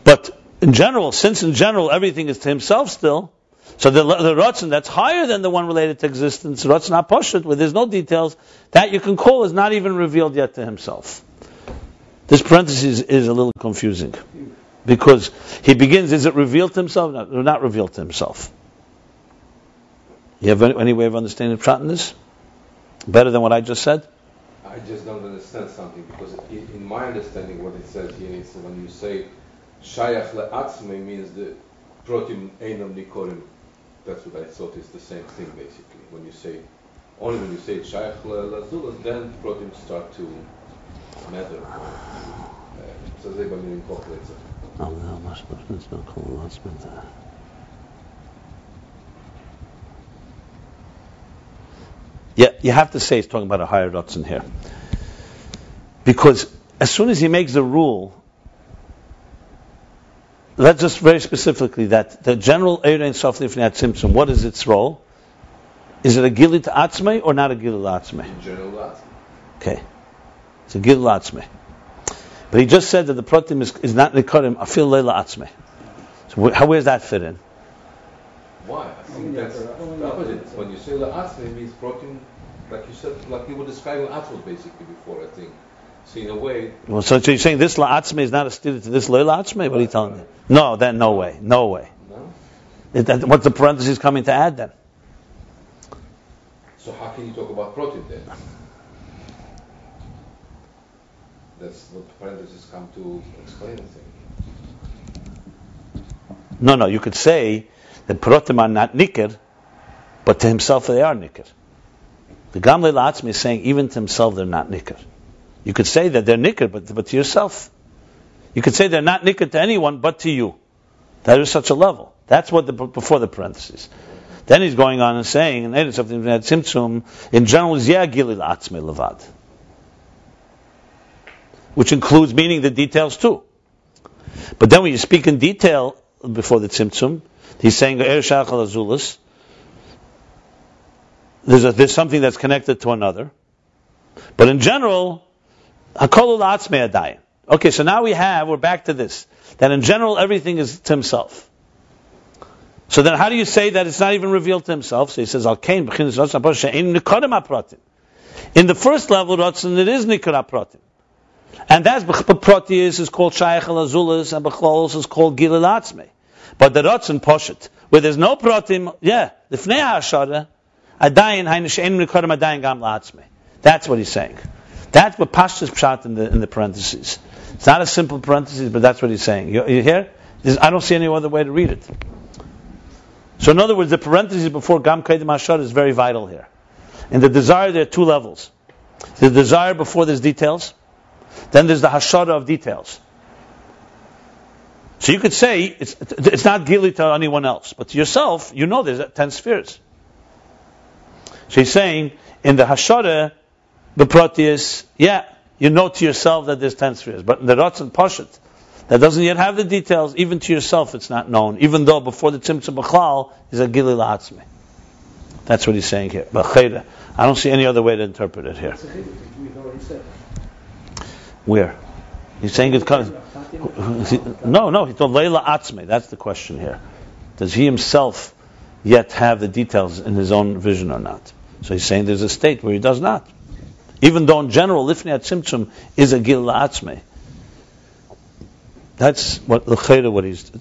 But in general, since in general everything is to himself still, so the, the that's higher than the one related to existence, Ratzin HaPoshet, where there's no details, that you can call is not even revealed yet to himself. This parenthesis is a little confusing. Because he begins, is it revealed to himself? No, not revealed to himself. You have any, any way of understanding pshat this? Better than what I just said? I just don't understand something because in, in my understanding, what it says here is when you say shayach le'atzme means the protim einam nikorim. That's what I thought is the same thing basically. When you say only when you say shayach le'azulas, then protim start to matter. So they when you incorporate it. No, no, must- not called announcement. Yeah, you have to say he's talking about a higher Ratzin here. Because as soon as he makes the rule, let's just very specifically that the general Erein Sof Lifnei Tzimtzum, what is its role? Is it a Gili to Atzmei or not a Gili to Atzmei? In general, that's Okay. It's a Gili Atzmei. But he just said that the Protim is, is not Nikorim, Afil Leila Atzmei. So how, where's that fit in? why. I think that's the opposite. When you say le'atzme, it means protim, like you said, like you were describing atzmos basically before. I think. So in a way, Well, so, so you're saying this la'atzme is not a student to this la'atzme? What are you telling me? No, then no way, no way. no. It, that, what's the parentheses coming to add then? So how can you talk about protim then? That's what parentheses come to explain the thing. No, no, you could say that Protim are not Nikr, but to himself they are Nikr. The Gamle La'atzmi is saying even to himself they're not Nikr. You could say that they're Nikr, but, but to yourself. You could say they're not Nikr to anyone but to you. That is such a level. That's what the, before the parentheses. Then he's going on and saying, and then something in general, is yeah, Gilil Atzme Levad. Which includes meaning the details too. But then when you speak in detail before the Tzimtzum, he's saying, Er Azulis, there's, a, there's something that's connected to another. But in general, Hakolu Atzme Adayin. Okay, so now we have, we're back to this, that in general everything is to himself. So then how do you say that it's not even revealed to himself? So he says, In the first level, Ratzin, it is Nikra Pratim. And that's Pratis is called Shaykh al Azulis, and Bechlolos is called Gilil Atzme. But the Ratzin Poshet, where there's no Pratim, yeah, the Fnei HaShara, Adayin, Hainu She'en Nikodim Adayin Gam La'atzme. That's what he's saying. That's what Pashtas Pshat in the, in the parentheses. It's not a simple parenthesis, but that's what he's saying. You, you hear? I don't see any other way to read it. So in other words, the parenthesis before Gam Kedim Hashar is very vital here. In the desire, there are two levels. The desire before there's details, then there's the Hashara of details. So you could say it's, it's not gili to anyone else, but to yourself, you know there's ten spheres. So he's saying in the Hashara, the Proteus, yeah, you know to yourself that there's ten spheres, but in the Ratzon Poshet, that doesn't yet have the details, even to yourself it's not known, even though before the Tzimtzum B'chlal is a Gili La'atzmi. That's what he's saying here. I don't see any other way to interpret it here. Where? He's saying it comes. No, no, he told Leila Atzme. That's the question here. Does he himself yet have the details in his own vision or not? So he's saying there's a state where he does not. Even though in general, Lifnei Tzimtzum is a Gil La'atzme. That's what the what he's.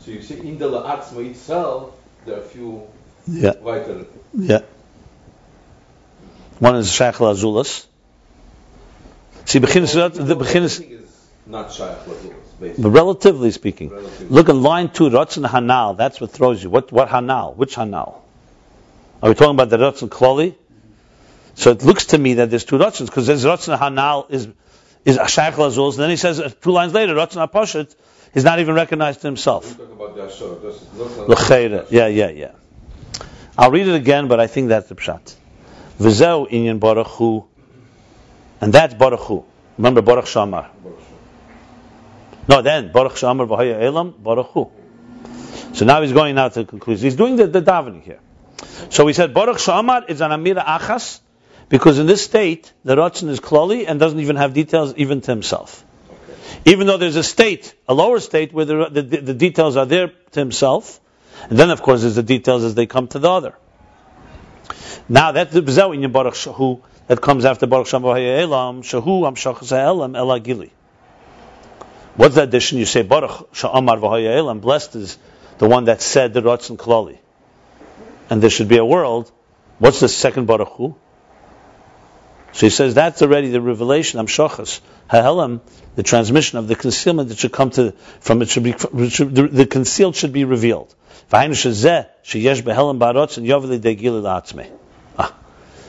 So you see, in the Atzme itself, there are a few yeah. vital. Yeah. One is Shaykh Azulas. See, beginnes, the beginnes. Not Shaykh But relatively speaking, relatively. look in line two, Ratzin Hanal. That's what throws you. What what Hanal? Which Hanal? Are we talking about the Ratzin Kloli? So it looks to me that there's two Ratzins because there's Ratzin Hanal is is Ashayach Lazuz, and then he says uh, two lines later, Ratzon HaPoshet is not even recognized to himself. Yeah, yeah, yeah. I'll read it again, but I think that's the pshat. V'zeu inyan Baruch and that's Baruch Hu. Remember Baruch Shamar. No, then Baruch Shamar v'haya elam Baruch Hu. So now he's going now to conclusion. He's doing the, the davening here. So we said Baruch Shamar is an Amira Achas, because in this state, the Ratzin is klali and doesn't even have details even to himself. Okay. Even though there's a state, a lower state, where the, the, the, details are there to himself, and then of course there's the details as they come to the other. Now that's the B'zeu in Baruch Shahu that comes after Baruch Shamu Elam, Shahu Am Elam Ela Gili. What's the addition? You say Baruch Sha'amar Elam, blessed is the one that said the Ratzin Klali. And there should be a world. What's the second Baruch Hu? So he says that's already the revelation. Amshachas hahelam, the transmission of the concealment that should come to from it should be the, the concealed should be revealed. Ah,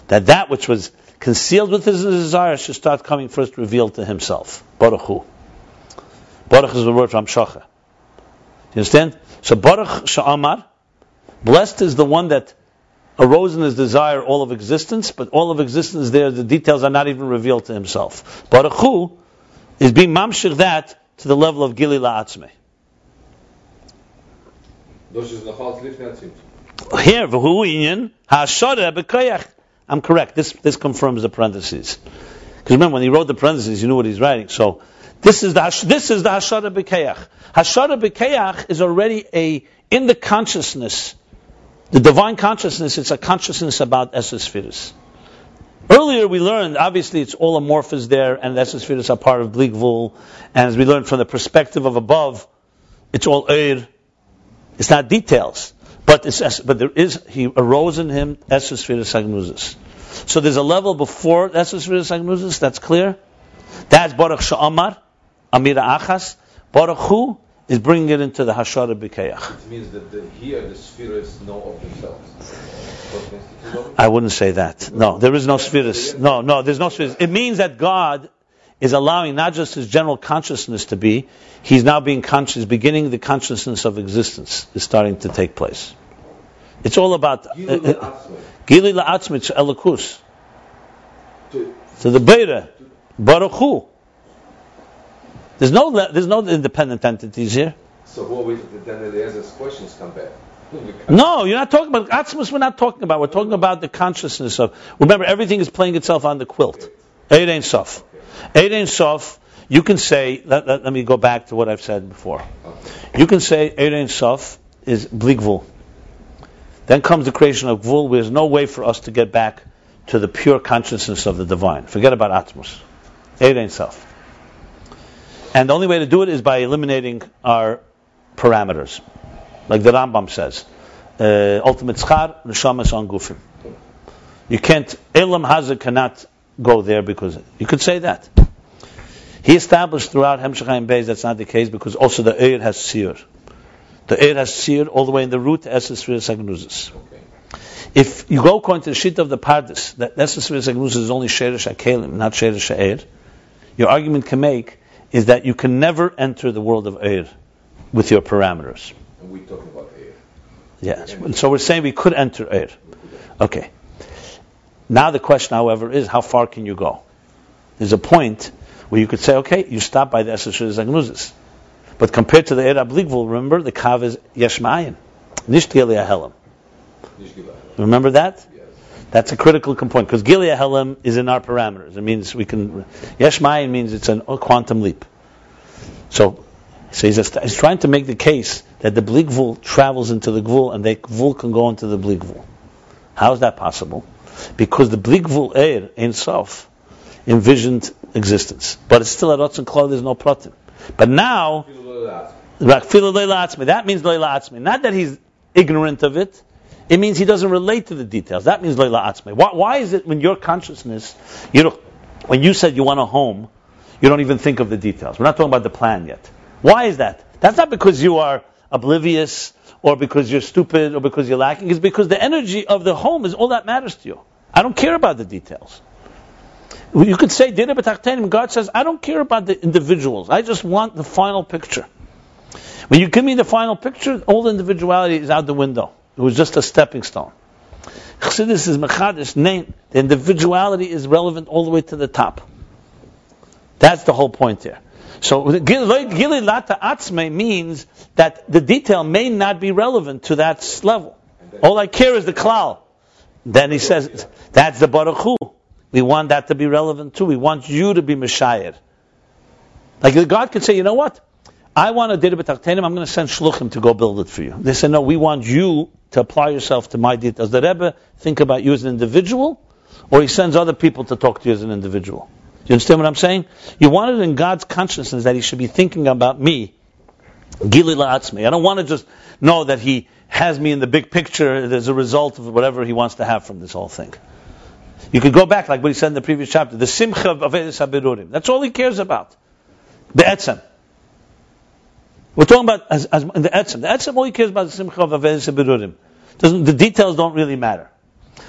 that that which was concealed with his desire should start coming first revealed to himself. Baruch Hu. Baruch is the word from Shacha. You understand? So Baruch Sha'amar, blessed is the one that arose in his desire all of existence, but all of existence there, the details are not even revealed to himself. Baruch Hu is being mamshir that to the level of Gili La'atzme. Here, v'hu inyan ha'ashara b'koyach. I'm correct. This this confirms the parentheses. Because remember, when he wrote the parentheses, you knew what he's writing. So this is the this is the hashara b'keach. Hashara b'keach is already a in the consciousness the divine consciousness is a consciousness about Esesphiris. Earlier we learned, obviously it's all amorphous there, and the are part of Bligvul, and as we learned from the perspective of above, it's all Eir. It's not details, but, it's, but there is, he arose in him Esesphiris Agnuzis. So there's a level before Esesphiris Agnuzis, that's clear. That's Baruch Sha'amar, Amira Achas. Baruch Hu is bringing it into the Hashara B'Keach. It means that the, here the spheres know of themselves. What means it is of I wouldn't say that. No, there is no spheres. No, no, there's no spheres. It means that God is allowing not just his general consciousness to be, he's now being conscious, beginning the consciousness of existence is starting to take place. It's all about uh. Gili la'atzmit elokus. To- To the Beta, Baruch Hu. There's no, there's no independent entities here. So what we, then Eliezer's questions come back. No, you're not talking about Atzmus. We're not talking about. We're talking about the consciousness of. Remember, everything is playing itself on the quilt. Eid Ein Sof. Eid Sof. You can say. Let, let, let me go back to what I've said before. You can say Eid Sof is Bligvul. Then comes the creation of Gvul. Where there's no way for us to get back to the pure consciousness of the divine. Forget about Atmos. Eid Sof. And the only way to do it is by eliminating our parameters like the Rambam says. Uh, ultimate schar, neshamas on gufim. You can't, Elam Hazah cannot go there because, you could say that. He established throughout Hemshech Ayin Beis that's not the case because also the Eir has seer. The Eir has seer all the way in the root, Eses Sagnuzis. Okay. If you go according to the sheet of the Pardes, that Eses Sagnuzis is only Sheresh HaKelim, not Sheresh HaEir, your argument can make is that you can never enter the world of Eir with your parameters. And we're talking about air. Yes. And so we're saying we could enter air. Okay. Now the question, however, is how far can you go? There's a point where you could say, okay, you stop by the Esesher Zagnuzis. But compared to the Eir Abligvul, remember, the Kav is Yeshmayin. Nisht Gilead Helam. Remember that? Yes. That's a critical component because Gilead Helam is in our parameters. It means we can. Yeshmayin means it's an- a quantum leap. So, so he's, just, he's trying to make the case that the Bligvul travels into the Gvul and the Gvul can go into the Bligvul. How is that possible? Because the Bligvul Eir, Ein Sof, envisioned existence. But it's still a Rotz and Klal, there's no Pratim. But now. That means Leila Atzmi. Not that he's ignorant of it. It means he doesn't relate to the details. That means Leila Atzmi. Why, why is it when your consciousness, you know, when you said you want a home, you don't even think of the details. We're not talking about the plan yet. Why is that? That's not because you are oblivious or because you're stupid or because you're lacking. It's because the energy of the home is all that matters to you. I don't care about the details. You could say, Dina b'tachtenim, God says, I don't care about the individuals. I just want the final picture. When you give me the final picture, all individuality is out the window. It was just a stepping stone. Chassidus is Mechadish name. The individuality is relevant all the way to the top. That's the whole point here. So Gili Lata Atzme means that the detail may not be relevant to that level. All I care is the klal. Then he says, that's the Baruch Hu. We want that to be relevant too. We want you to be Messiah. Like God could say, you know what? I want a data b'tachtenim, I'm going to send shluchim to go build it for you. They said, no, we want you to apply yourself to my details. Does the Rebbe think about you as an individual, or he sends other people to talk to you as an individual? You understand what I'm saying? You want it in God's consciousness that he should be thinking about me, Gili la'atzmi. I don't want to just know that he has me in the big picture as a result of whatever he wants to have from this whole thing. You could go back, like what he said in the previous chapter, the simcha of Avedis HaBerurim. That's all he cares about. The etzem. We're talking about as, as the etzem. The etzem, all he cares about the simcha of Avedis HaBerurim. Doesn't, the details don't really matter.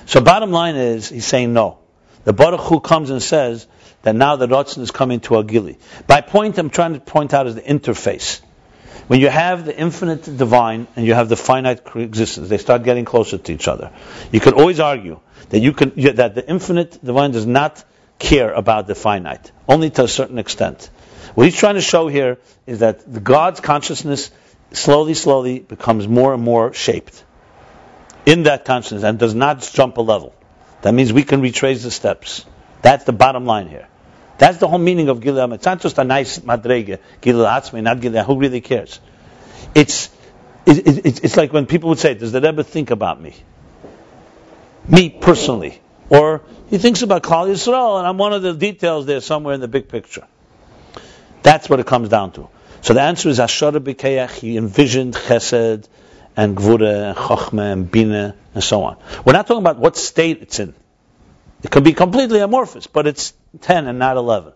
So bottom line is, he's saying no. The Baruch Hu comes and says that now the Ratzin is coming to Agili. By point, I'm trying to point out is the interface. When you have the infinite divine and you have the finite existence, they start getting closer to each other. You could always argue that you can that the infinite divine does not care about the finite, only to a certain extent. What he's trying to show here is that the God's consciousness slowly, slowly becomes more and more shaped in that consciousness and does not jump a level. That means we can retrace the steps. That's the bottom line here. That's the whole meaning of Gilead. It's not just a nice madrege, Gilead Atzmi, not Gilead. Who really cares? It's, it, it, it's, it's like when people would say, does the Rebbe think about me? Me personally. Or he thinks about Klal Yisrael, and I'm one of the details there somewhere in the big picture. That's what it comes down to. So the answer is Ashara B'Keach, he envisioned Chesed, and Gvura, and Chochmah, and Bina, and so on. We're not talking about what state it's in. It could be completely amorphous, but it's 10 and not 11.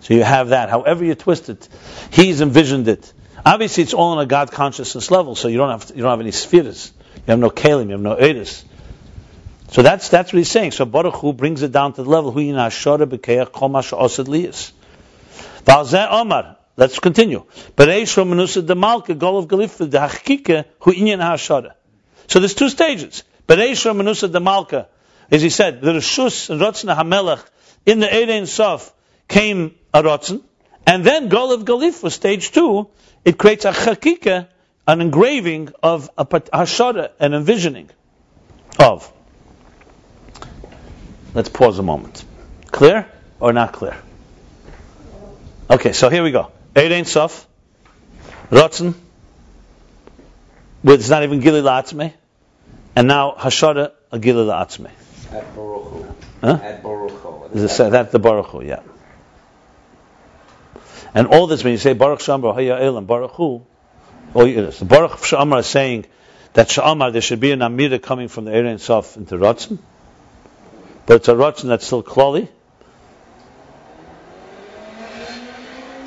So you have that. However you twist it, he's envisioned it. Obviously, it's all on a God consciousness level, so you don't have you don't have any spheres. You have no kalim, you have no edis. So that's that's what he's saying. So Baruch Hu brings it down to the level Omar. Let's continue. So there's two stages. As he said, the Rishus and Rotzna Hamelech in the Erein Sof came a Rotzen, and then Gol of Galif was stage two. It creates a Chakike, an engraving of a hashara, an envisioning of. Let's pause a moment. Clear or not clear? Okay, so here we go. Eid Sof, with it's not even Gili La'atzme, and now Hashara, a Gili La'atzme. At Baruch Hu. Huh? At Baruch Hu. Is it- That's the Baruch yeah. And all this, when you say Baruch Shamar, Haya Elam, Baruch Hu, all you, the Baruch Shamar is saying that Shamar, there should be an Amida coming from the Eid Ein Sof into Rotzen, but it's a Rotzen that's still Klali.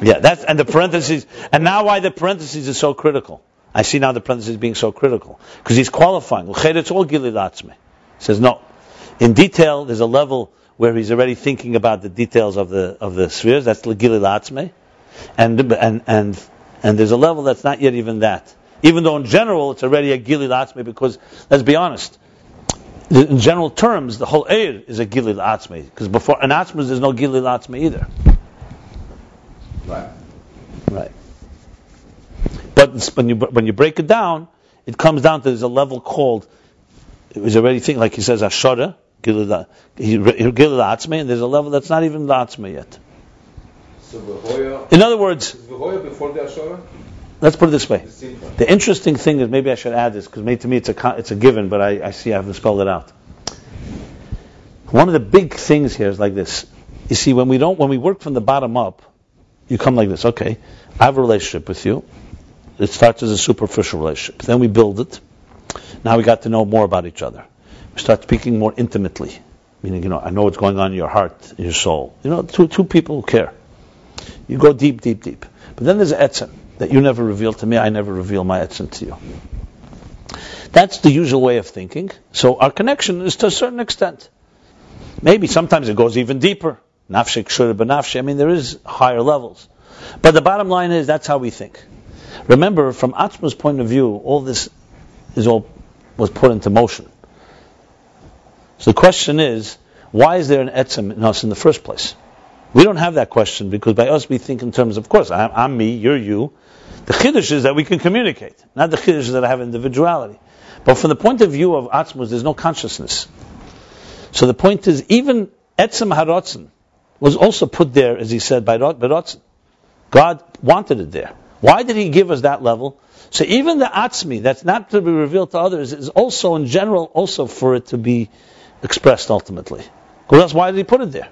Yeah, that's and the parentheses, and now why the parentheses is so critical. I see now the parentheses being so critical because he's qualifying. L'ched, It's all Gili Latzme. He says no. In detail, there's a level where he's already thinking about the details of the of the spheres. That's the Gili Latzme, and and and and there's a level that's not yet even that. Even though in general it's already a Gili Latzme because let's be honest. In general terms, the whole Eir is a Gili Latzme because before an Atzmas there's no Gili Latzme either. Right. Right. But when you when you break it down, it comes down to there's a level called. It was already thinking like he says Ashara, Gilad Atzme, and there's a level that's not even the Atzme yet. So In other words, is V'hoya before the Ashara? let's put it this way: The the interesting thing is maybe I should add this because to me it's a it's a given, but I, I see I haven't spelled it out. One of the big things here is like this. You see, when we don't when we work from the bottom up, you come like this. Okay, I have a relationship with you. It starts as a superficial relationship. Then we build it. Now we got to know more about each other. We start speaking more intimately. Meaning, you know, I know what's going on in your heart, in your soul. You know, two two people who care. You go deep, deep, deep. But then there's etzem that you never reveal to me. I never reveal my etzem to you. That's the usual way of thinking. So our connection is to a certain extent. Maybe sometimes it goes even deeper. Nafshik shur benafshi. I mean, there is higher levels. But the bottom line is that's how we think. Remember, from Atma's point of view, all this is all was put into motion. So the question is, why is there an etzem in us in the first place? We don't have that question because by us we think in terms of, of course, I'm, I'm me, you're you. The chiddush is that we can communicate, not the chiddush that I have individuality. But from the point of view of Atzmus, there's no consciousness. So the point is, even etzem harotzen was also put there, as he said, by Rotzen. God wanted it there. Why did He give us that level? So even the atzmi, that's not to be revealed to others, is also in general also for it to be expressed ultimately. Because else, why did He put it there?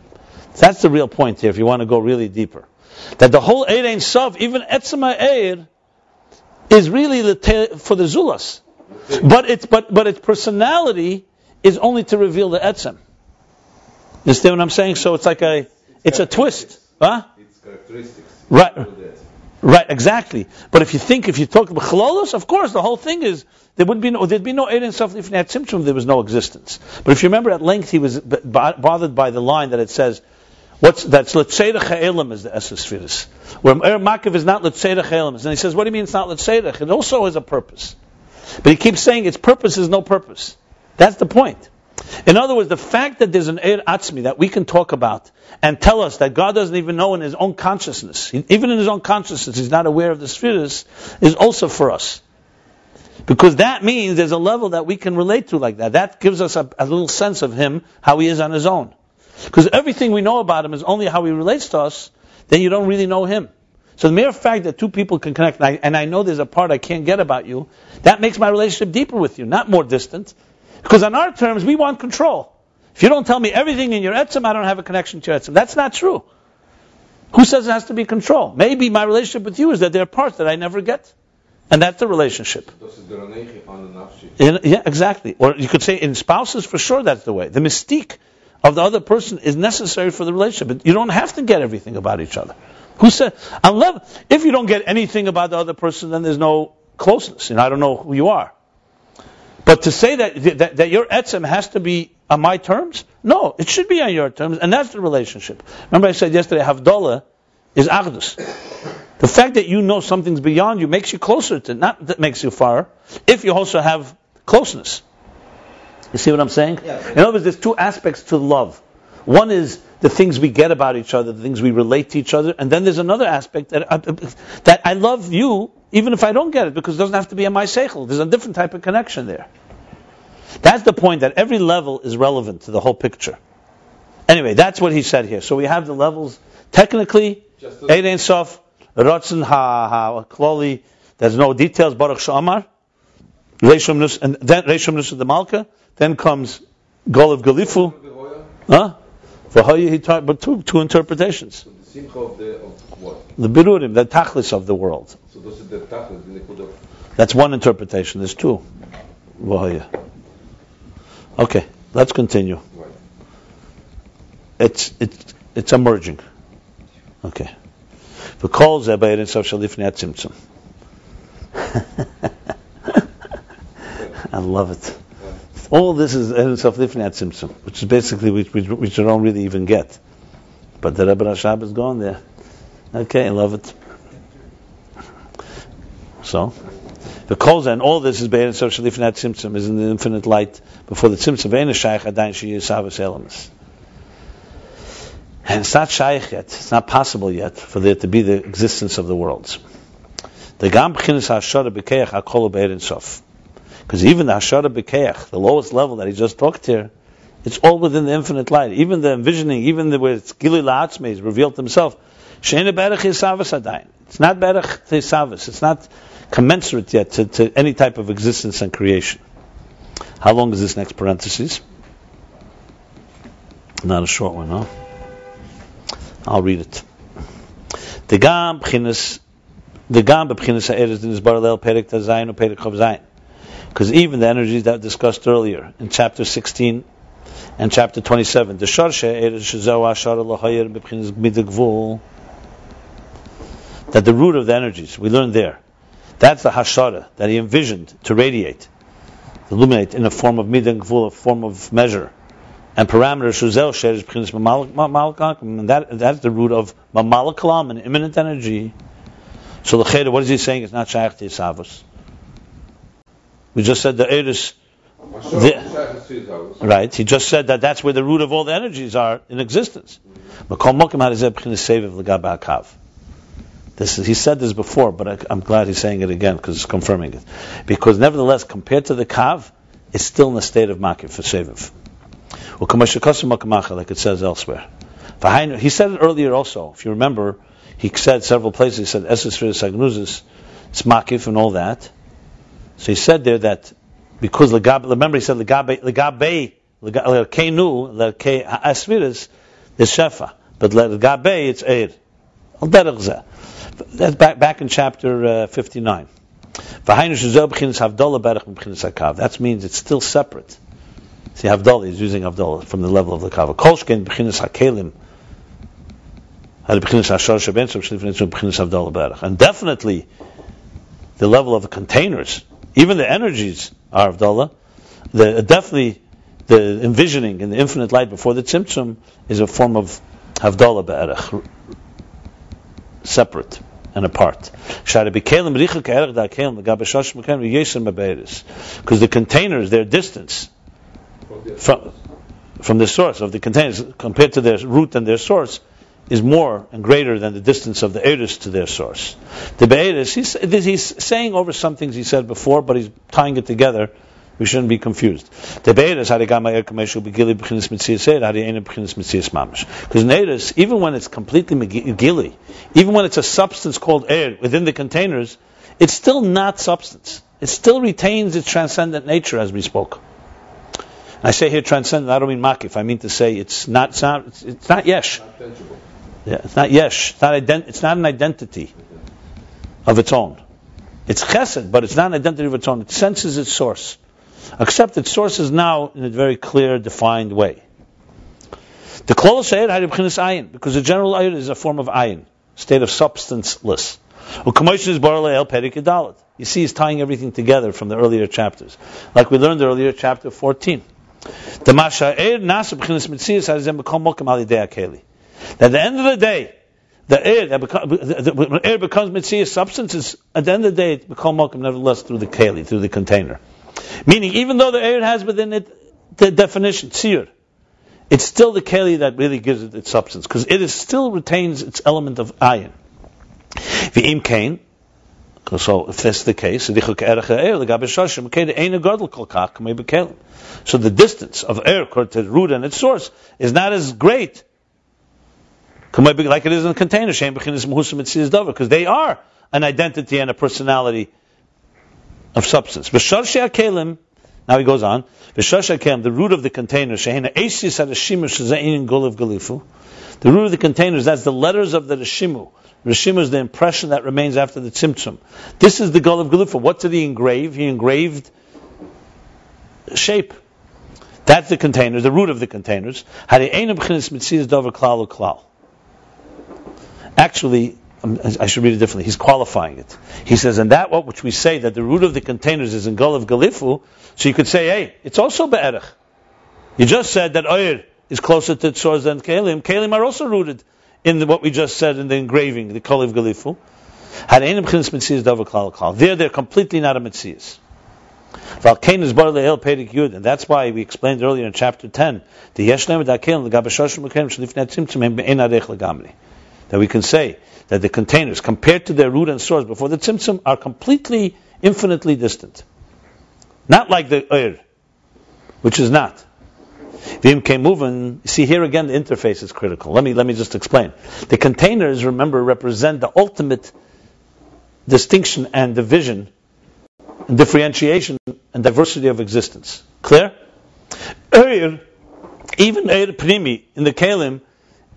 That's the real point here. If you want to go really deeper, that the whole Eid Ein Sof, even etzema Eid, is really the for the zulas, but its but but its personality is only to reveal the etzem. You understand what I'm saying? So it's like a it's a twist, huh? Its characteristics. Right. Right, exactly. But if you think, if you talk about chalolos, of course, the whole thing is there would be no, there'd be no Eid and Sof if had Tzimtzum, there was no existence. But if you remember at length, he was b- bothered by the line that it says, what's that's Letzedach Ha'elam is the Esesphiris. Where Er Makiv is not Letzedach Ha'elam. And he says, what do you mean it's not Letzedach? It also has a purpose. But he keeps saying its purpose is no purpose. That's the point. In other words, the fact that there's an Eir Atzmi that we can talk about and tell us that God doesn't even know in his own consciousness, even in his own consciousness, he's not aware of the spheres, is also for us. Because that means there's a level that we can relate to like that. That gives us a, a little sense of him, how he is on his own. Because everything we know about him is only how he relates to us, then you don't really know him. So the mere fact that two people can connect, and I, and I know there's a part I can't get about you, that makes my relationship deeper with you, not more distant. Because on our terms, we want control. If you don't tell me everything in your etzem, I don't have a connection to your etzem. That's not true. Who says it has to be control? Maybe my relationship with you is that there are parts that I never get. And that's the relationship. Dat is de Ranechi aan de nafshi. In, yeah, exactly. Or you could say in spouses, for sure that's the way. The mystique of the other person is necessary for the relationship. But You don't have to get everything about each other. Who said, unless, if you don't get anything about the other person, then there's no closeness. You know, I don't know who you are. But to say that, that, that your etzem has to be on my terms, no, it should be on your terms, and that's the relationship. Remember I said yesterday, Havdalah is Agdus. The fact that you know something's beyond you makes you closer to, not that makes you far, if you also have closeness. You see what I'm saying? Yeah. In other words, there's two aspects to love. One is the things we get about each other, the things we relate to each other, and then there's another aspect that uh, that I love you even if I don't get it because it doesn't have to be a my seichel. There's a different type of connection there. That's the point that every level is relevant to the whole picture. Anyway, that's what he said here. So we have the levels. Technically, Eid Ein Sof, Rotzen Ha Ha Kloli. There's no details. Baruch Shamar, Reishum Nus, and then Reishum Nus of the Malka. Then comes Gol of Galifu. Huh? For how he taught, but two, two interpretations. Simcha of the of what? The Birurim, the Tachlis of the world. So those are the tachlis, the nikud That's one interpretation. There's two. Okay, let's continue. right. It's it's it's emerging. Okay. The calls Zebayrin Sof Shalifni Tzimtzum. I love it. All this is Erin Sof Lifni Tzimtzum, which is basically which, which, which you don't really even get. But the Rebbe Rashab is gone there. Okay, I love it. So, the calls and all this is Be'erin Sof Shalifni Tzimtzum is in the infinite light before the Tzimtzum. Ve'en Shaykh Adain Shi Yisavas. And it's not shaykh yet. It's not possible yet for there to be the existence of the worlds. The gam b'chinas hashara b'keach hakol be'erin sof. Because even the hashara b'keach, the lowest level that he just talked here, it's all within the infinite light. Even the envisioning, even the where it's gili la'atzme, he's revealed himself. Yisavas adayin. It's not berach yisavas. It's not commensurate yet to, to any type of existence and creation. How long is this next parenthesis? Not a short one, huh? I'll read it. The gam b'chinas, the gam b'chinas ha'eres din is baralel perek tazayin or perek chav. Because even the energies that discussed earlier in chapter 16 and chapter 27, the that the root of the energies we learned there, that's the hashara that he envisioned to radiate, illuminate in a form of midah gvul, a form of measure and parameter shuzel sher is b'chinas mamalak and that that's the root of mamalak kalam, an imminent energy. So the cheder, what is he saying? It's not shaykh to. We just said the eris, The- Shaykh is his house. right? He just said that that's where the root of all the energies are in existence. Makom mokim harizeh b'chinas seviv l'gab ha'kav. This is, he said this before, but I, I'm glad he's saying it again because it's confirming it. Because nevertheless, compared to the kav, it's still in the state of makir for seviv. like it says elsewhere. He said it earlier also. If you remember, he said several places. He said sagnuzis, it's makif and all that. So he said there that because legab, remember he said legabe legabe lekenu leke asviris is shefa, but legabe it's zeh. That's back back in chapter uh, 59. V'hainu shezel b'chinas havdalah berach b'chinas hakav. That means it's still separate. See, Havdalah, is using Havdalah from the level of the Kava. Kolshken, B'chinas HaKelim. And definitely, the level of the containers, even the energies are Havdalah, the, definitely, the envisioning in the infinite light before the Tzimtzum is a form of Havdalah Berach, separate and apart. Because the containers, their distance, from, from the source of the containers compared to their root and their source is more and greater than the distance of the Eris to their source. The Be'eris, he's, he's saying over some things he said before, but he's tying it together. We shouldn't be confused. The Be'eris, because in Eris, even when it's completely gili, even when it's a substance called air within the containers, it's still not substance. It still retains its transcendent nature, as we spoke. I say here transcendent. I don't mean makif. I mean to say it's not. It's not, it's, not yesh. Not. Yeah, it's not yesh. It's not, ident- it's not an identity of its own. It's chesed, but it's not an identity of its own. It senses its source, except its source is now in a very clear, defined way. The klol sayed had b'chinas ayin because the general ayin is a form of ayin. state of substanceless. You see, he's tying everything together from the earlier chapters, like we learned the earlier, chapter 14. At the end of the day, the air that becomes, the air becomes mitzvah substances. At the end of the day, it becomes mokum nevertheless through the keli, through the container. Meaning, even though the air has within it the definition tzir, it's still the keli that really gives it its substance because it is still retains its element of ayin. V'im kain. So if that's the case, so the distance of air to the root and its source is not as great like it is in the container, because they are an identity and a personality of substance. Now he goes on. The root of the container, the root of the containers, that's the letters of the Rishimu. Rishimu is the impression that remains after the Tzimtzum. This is the goal of Galufa. What did he engrave? He engraved shape. That's the containers, the root of the containers. Actually, um, I should read it differently. He's qualifying it. He says, and that what which we say that the root of the containers is in Gol of Galifu, so you could say, hey, it's also Be'erech. You just said that Oyer is closer to Tzor than Kalim. Kalim are also rooted in the, what we just said in the engraving, the Kol of Galifu. There, they're completely not a Metzias. And that's why we explained earlier in chapter 10, the that we can say that the containers, compared to their root and source before the tzimtzum, are completely, infinitely distant. Not like the Ur, which is not. Vim moving. See here again, the interface is critical. Let me let me just explain. The containers, remember, represent the ultimate distinction and division, and differentiation and diversity of existence. Clear? Ur, even Ur Primi in the Kalim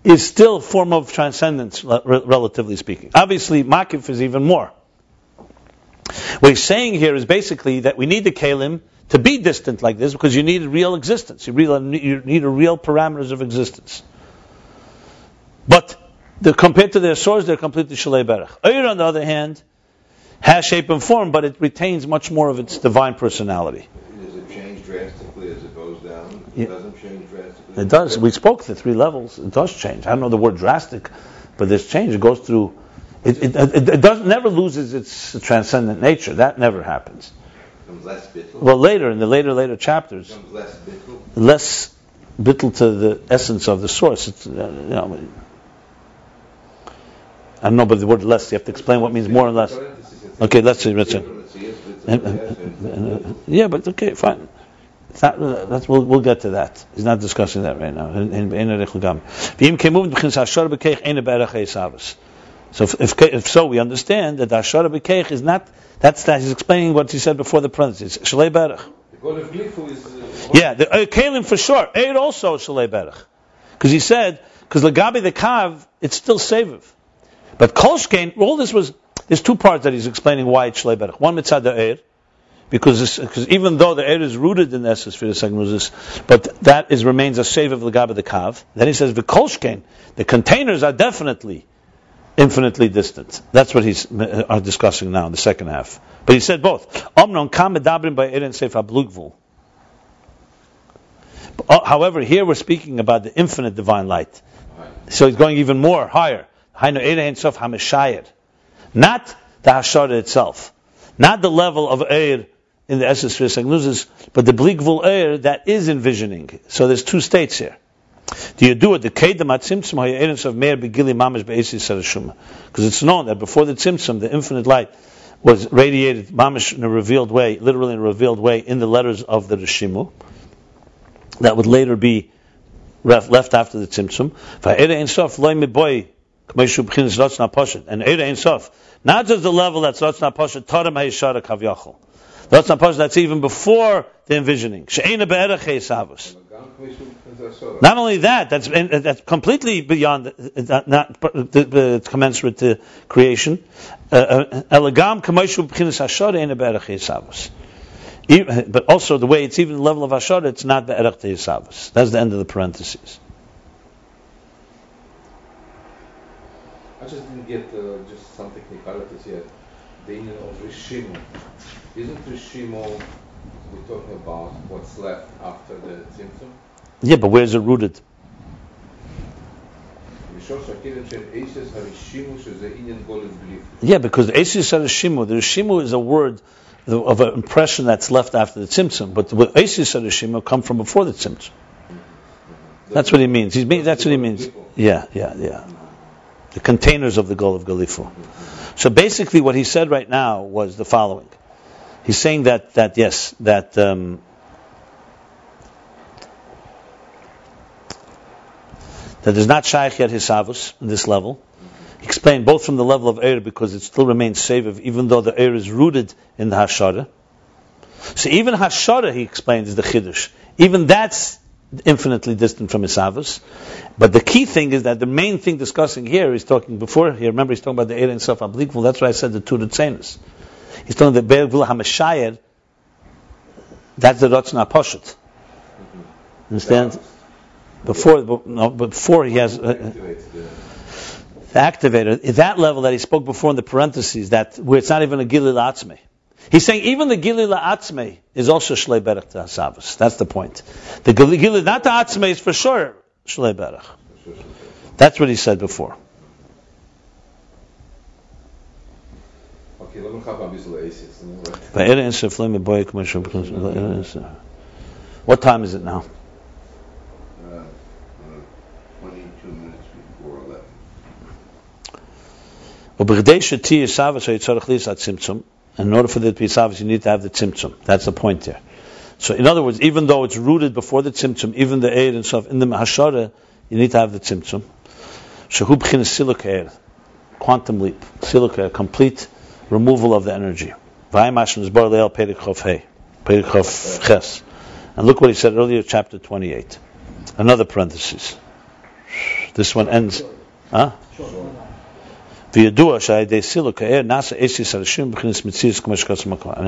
is still a form of transcendence, relatively speaking. Obviously, Makif is even more. What he's saying here is basically that we need the Kalim to be distant like this because you need a real existence. You, real, you need a real parameters of existence. But compared to their source, they're completely Shalei Berach. On the other hand, has shape and form, but it retains much more of its divine personality. It change drastically as it goes down? It doesn't change drastically? It does. We spoke the three levels. It does change. I don't know the word drastic, but there's change. It goes through. It, it, it, it does, never loses its transcendent nature. That never happens. less. Well, later in the later later chapters, less bittul. Less bittul to the essence of the source. It's, uh, you know, I don't know, but the word less. You have to explain what means more and less. Okay, let's see. Let's see. Yeah, but okay, fine. Not, that's, we'll, we'll, get to that. He's not discussing that right now. So if, if, if, so, we understand that the Ashara B'keich is not, that's that, he's explaining what he said before the parentheses. Shalei Berach. Yeah, the uh, Kalim for sure. Eid also Shalei Berach. Because he said, because Lagabi the Kav, it's still Seviv. But Kolshkein, all this was, there's two parts that he's explaining why it's Shalei Berach. One mitzvah the Eid, because because even though the air is rooted in the essence for the second but that is remains a save of the gab of the kav. Then he says the kolshkein, the containers are definitely infinitely distant. That's what he's uh, are discussing now in the second half. But he said both. Uh, however, here we're speaking about the infinite divine light. So he's going even more higher. Not the hashara itself. Not the level of air in the essence for Sagnuzis, but the bligvul air that is envisioning. So there's two states here. Do you do it? The kedem atzimtzum ha'yerenus of meir begili mamish be'esi sarashuma. Because it's known that before the tzimtzum, the infinite light was radiated mamish in a revealed way, literally in a revealed way, in the letters of the Rishimu. That would later be left after the tzimtzum. Va'ere ein sof loy miboy k'meishu b'chinis lotzna poshet. And ere ein sof, not just the level that's lotzna poshet, tarim ha'yishara kavyachol. That's not possible. That's even before the envisioning. Not only that, that's that's completely beyond, not, not commensurate to creation. Uh, uh, But also the way it's even the level of ashara, it's not the erech That's the end of the parentheses. I just didn't get uh, just some technicalities here being of Rishimo. Isn't Rishimo, we're talking about what's left after the Tzimtzum? Yeah, but where's it rooted? Yeah, because Asis Harishimu, the Rishimu is a word of an impression that's left after the Tzimtzum, but the Asis Harishimu come from before the Tzimtzum. Mm-hmm. That's what he means. He's mean, that's what he means. Yeah, yeah, yeah. The containers of the Gol of Galifu. Mm-hmm. So basically, what he said right now was the following. He's saying that that yes, that um, that there's not shaykh yet hisavus in this level. He explained both from the level of air because it still remains saviv, even though the air is rooted in the hashara. So even hashara, he explains, is the chiddush. Even that's infinitely distant from hisavus. But the key thing is that the main thing discussing here is talking before here. Remember, he's talking about the air and self obliqual. That's why I said the two tzenis. He's talking the be'er hamashayir. That's the rotzna poshet. Understand? Before, no, before he has. Uh, the activator, that level that he spoke before in the parentheses, that where it's not even a gilil. He's saying even the gilil atzme is also shlei berach to hasavos. That's the point. The gilil, not the atzme, is for sure shlei berach. That's what he said before. Okay, let me have a bisschen Aces. What time is it now? Uh, uh, 22 minutes before 11. In order for there to be you need to have the tzimtzum. That's the point there. So, in other words, even though it's rooted before the tzimtzum, even the air and stuff, in the hashara, you need to have the tzimtzum. Shehub silicate, quantum leap, silicate, complete removal of the energy. And look what he said earlier, chapter 28. Another parenthesis. This one ends. Huh? And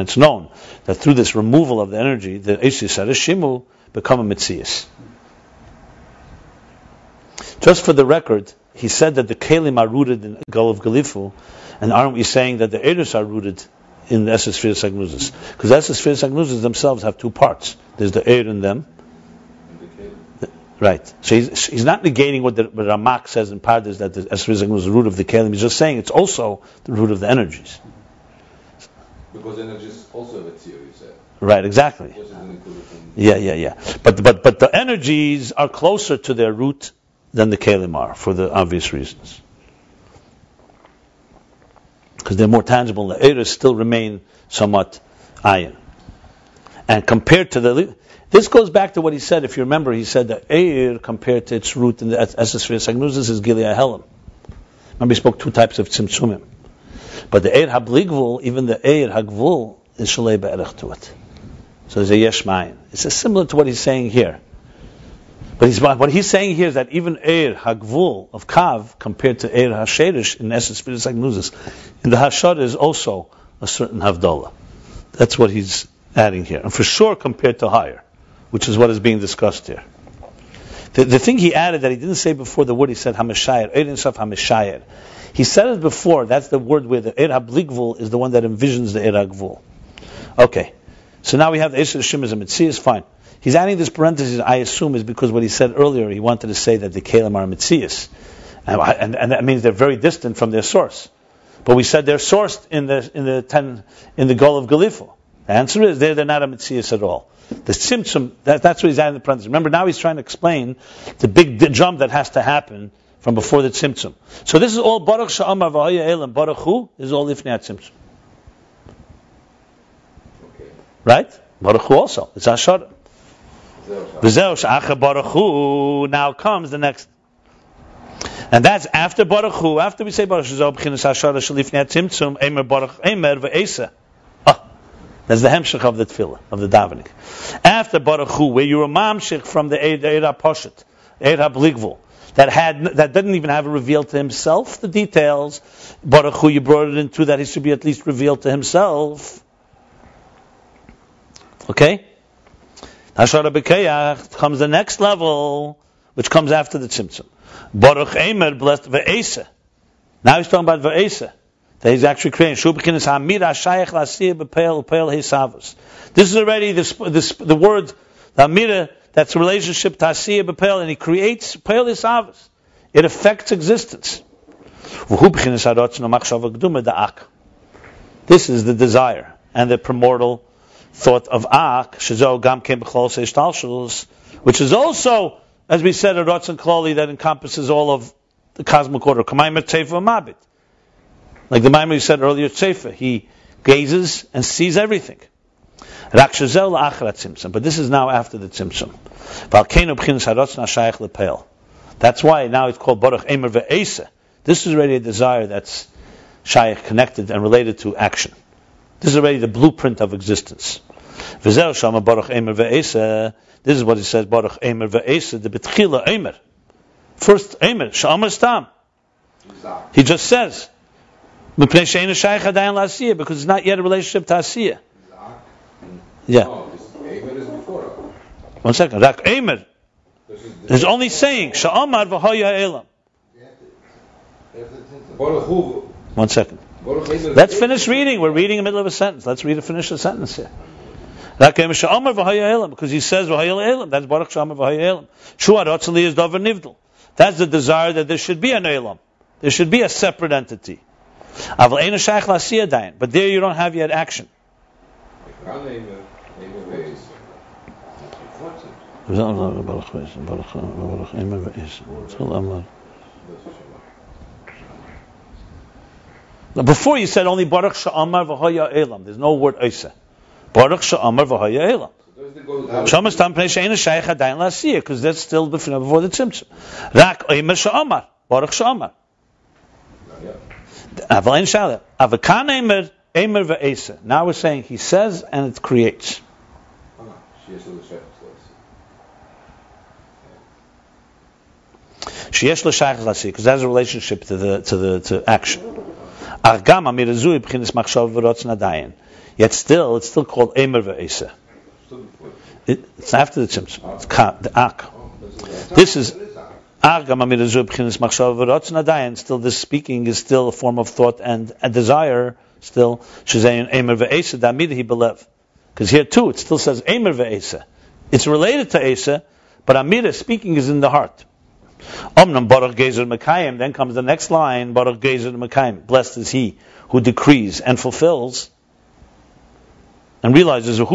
it's known that through this removal of the energy, the Esis Harishimu become a Mitzias. Just for the record, he said that the Kalim are rooted in the Gulf of Galifu, and aren't we saying that the Eris are rooted in the Esesphere Sagnuzis? Because Esesphere Sagnuzis themselves have two parts. There's the air in them. Right. So he's, he's not negating what the what Ramak says in Pardes that the Sagnuzis is the root of the Kalim. He's just saying it's also the root of the energies. Because energies also have a Tzio, you said. Right, exactly. Which isn't included in- Yeah, yeah, yeah. But but but the energies are closer to their root than the kalim are for the obvious reasons. Because they're more tangible. The eras still remain somewhat iron. And compared to the this goes back to what he said. If you remember, he said that air compared to its root in the Esesphere Sagnuzis is Gilead Helam. Remember, he spoke two types of tzimtzumim. But the air habligvul, even the air hagvul, is shalei be'erech to it. So there's a yesh mayin. It's similar to what he's saying here. But he's, what he's saying here is that even Eir Hagvul of Kav compared to Eir Hasherish in essence Spirit Sagnuzis, in the Hashad is also a certain Havdalah. That's what he's adding here. And for sure compared to higher, which is what is being discussed here. The, the thing he added that he didn't say before the word, he said Hamashayir, Eir Insaf Hamashayir. He said it before, that's the word where the Eir Habligvul is the one that envisions the Eir Hagvul. Okay. So now we have the Eir Shim as a Mitzvah, fine. He's adding this parenthesis, I assume, is because what he said earlier, he wanted to say that the Kalim are Mitzias. And, and, and, that means they're very distant from their source. But we said they're sourced in the in the ten in the goal of Galifo. The answer is they're, they're not a Mitzias at all. The Tzimtzum, that, that's what he's adding in the parenthesis. Remember, now he's trying to explain the big the jump that has to happen from before the Tzimtzum. So this is all Baruch Sha'amar V'haya Elam. Baruch Hu is all Ifnei. Okay. Right? Baruch Hu also. It's Ashara. V'zeu sh'acha Baruch Now comes the next. And that's after Baruch Hu, after we say Baruch Hu, that's the hemshech of the tefillah, of the davening. After Baruch Hu, where you're a mamshech from the Eid HaPoshet, Eid HaBligvul, that had, that didn't even have it revealed to himself, the details, Baruch Hu, you brought it into that he should be at least revealed to himself. Okay? Hashara B'Keyach comes the next level, which comes after the Tzimtzum. Baruch Eimer blessed Ve'esa. Now he's talking about Va'esa. That he's actually creating. This is already the, the, word, the amira, that's a relationship to asiyah b'peil, and he creates peil hisavos. It affects existence. This is the desire and the primordial thought of ak, which is also, as we said, a rotzen kloli that encompasses all of the cosmic order. Like the Maimon said earlier, teifa, he gazes and sees everything. But this is now after the tzimtzum. That's why now it's called Baruch Emer Ve'esa. This is already a desire that's shaykh connected and related to action. This is already the blueprint of existence. This is what he says, Baruch Emer Ve'esa, the Betchila Emer. First Emer, Sha'amar Stam. He just says, Mipnei she'ena shaykh adayin la'asiyah, because it's not yet a relationship to asiyah. Yeah. No, this Amen is before. One second. Rak is It's only saying, Sha'amar v'hoya elam. One second. Let's finish reading. We're reading in the middle of a sentence. Let's read and finish the sentence here. Rak Emer Sha'amar v'hoya elam, because he says. That's Baruch Sha'amar v'hoya elam. Shua rotzeli is davar. That's the desire that there should be an elam. There should be a separate entity. But there you don't have yet action. Now, Before you said only Baruch Sha'amar v'hoya elam. There's no word Isa. Baruch Sha'amar v'hoya elam. Shamas tam pnei she'ena shaykh adayin la'asiyah, because that's still before the tzimtzum. Rak Omer Sha'amar. Baruch Sha'amar. Yeah. Aval ein shaleh. Avakan Emer, Emer ve'esa. Now we're saying he says and it creates. Sheyesh l'shayach la'asiyah, because that's a relationship to the to the to action. Yet still, it's still called Emer ve'esa. It, it's after the tzimtzum. It's ka, the ak. This is Ah, still, this speaking is still a form of thought and a desire. Still. Because here too, it still says Emer ve'esa. It's related to Esa, but Amira speaking is in the heart. Omnam Baruch Gezer Mekayim. Then comes the next line, Baruch Gezer Mekayim. Blessed is he who decrees and fulfills and realizes. That's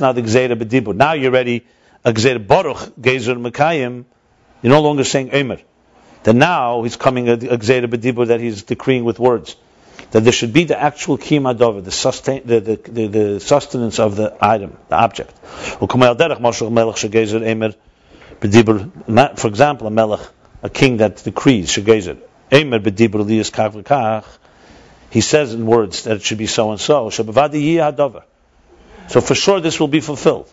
not the gzeira b'dibur. Now you're ready, a Baruch Gezer Mekayim. You're no longer saying Omer. That now he's coming a, a gzeira b'dibur that he's decreeing with words. That there should be the actual kiyam hadavar, the, sustain, the, the, the, the sustenance of the item, the object. Emer. For example, a melech, a king that decrees shegezer Emer b'dibur liyas kach. He says in words that it should be so and so. So for sure this will be fulfilled.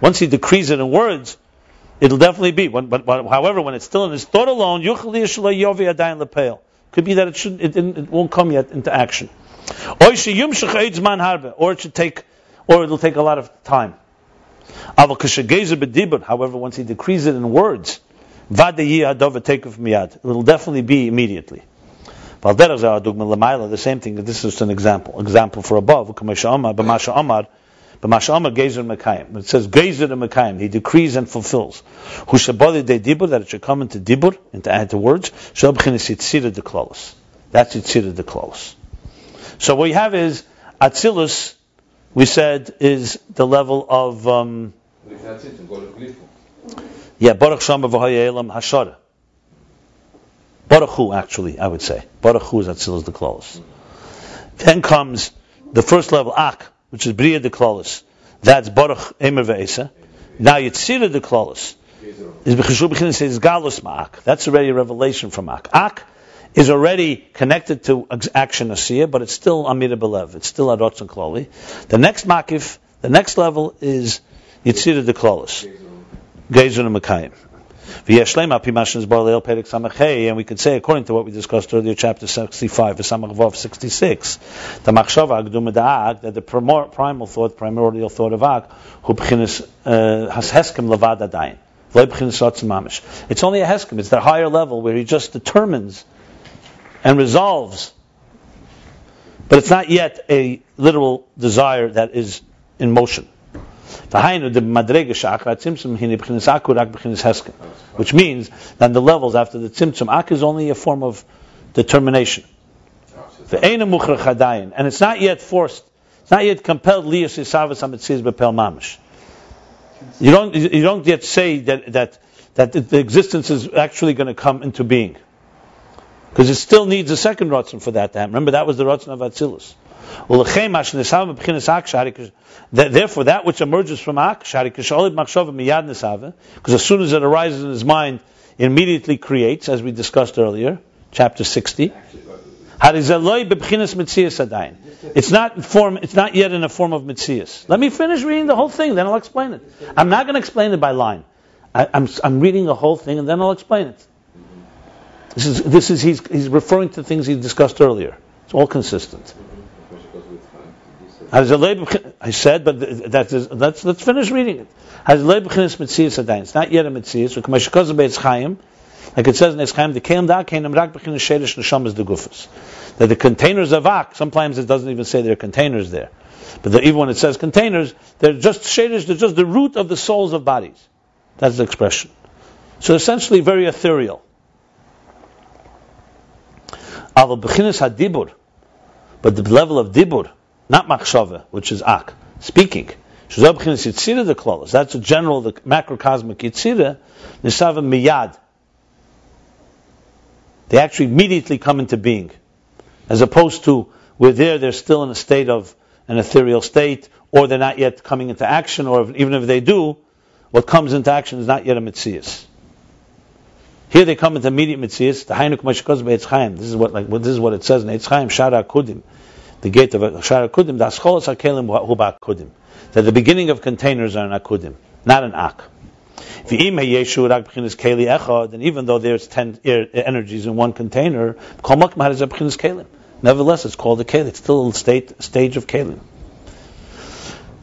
Once he decrees it in words, it'll definitely be. When, but, but, however, when it's still in his thought alone. Could be that it should it, it, won't come yet into action. Or it should take, or it'll take a lot of time. However, once he decrees it in words, it will definitely be immediately. The same thing. This is an example. Example for above. It says Gezer Mekayim. He decrees and fulfills. That it should come into dibur, into add to words. That's Yitzira the close. So what we have is Atzilus. We said is the level of um, yeah Baruch Shama v'Haya Elam Hashara. Baruch actually, I would say Baruch Hu is Atzilus the close. Then comes the first level Ak, which is Bria de close. That's Baruch Emer ve'Esa. Now Yitzira de close is B'cheshu B'chinas says Galus Ma'ak. That's already a revelation from Ak. Ak is already connected to action Asiya, but it's still Amira Belev. It's still Adotz and Kloli. The next Makif, the next level is Yitzira de Klolis. Gezer and Mekayim. And we could say, according to what we discussed earlier, chapter 65, v'samach vav 66, the machshava that the primal thought, primordial thought of hu b'chinis uh, has b'chinas ratzon mamish. It's only a heskim. It's the higher level where he just determines and resolves. But it's not yet a literal desire that is in motion. Which means that the levels after the tzimtzum ak is only a form of determination. And it's not yet forced. It's not yet compelled. You don't, you don't yet say that, that, that the existence is actually going to come into being. Because it still needs a second Ratzon for that to happen. Remember, that was the Ratzon of Atzilus. Therefore, that which emerges from Ak, because as soon as it arises in his mind, it immediately creates, as we discussed earlier, chapter 60. Harizaloi bebchinas mitzias adayin. It's not in form. It's not yet in a form of mitzias. Let me finish reading the whole thing, then I'll explain it. I'm not going to explain it by line. I, I'm I'm reading the whole thing, and then I'll explain it. This is this is he's he's referring to things he discussed earlier. It's all consistent. Harizaloi bebchin- I said, but that is, let's let's finish reading it. Bebchinas mitzias adayin. It's not yet a mitzias. Like it says in Eschem, the kelim da rak b'chinas sherish neshamas de gufus. That the containers of ak, sometimes it doesn't even say there are containers there. But the, even when it says containers, they're just sherish, they're just the root of the souls of bodies. That's the expression. So essentially very ethereal. Aval b'chinas hadibur, but the level of dibur, not machshava, which is ak, speaking. B'chinas yitzira the klolos. That's a general, the macrocosmic yitzira, nisava miyad. They actually immediately come into being. As opposed to, we're there, they're still in a state of an ethereal state, or they're not yet coming into action, or even if they do, what comes into action is not yet a mitzias. Here they come into immediate mitzias. The Hainuk Be'etz Chaim. This is what like this is what it says in Eitz Chaim Shara Kudim, the gate of Shara Kudim. The Ascholos Hakelim Hu Kudim. That the beginning of containers are an Akudim, not an Ak. And even though there's ten er- energies in one container, kelim. Nevertheless, it's called a keli. It's still a state, stage of kelim.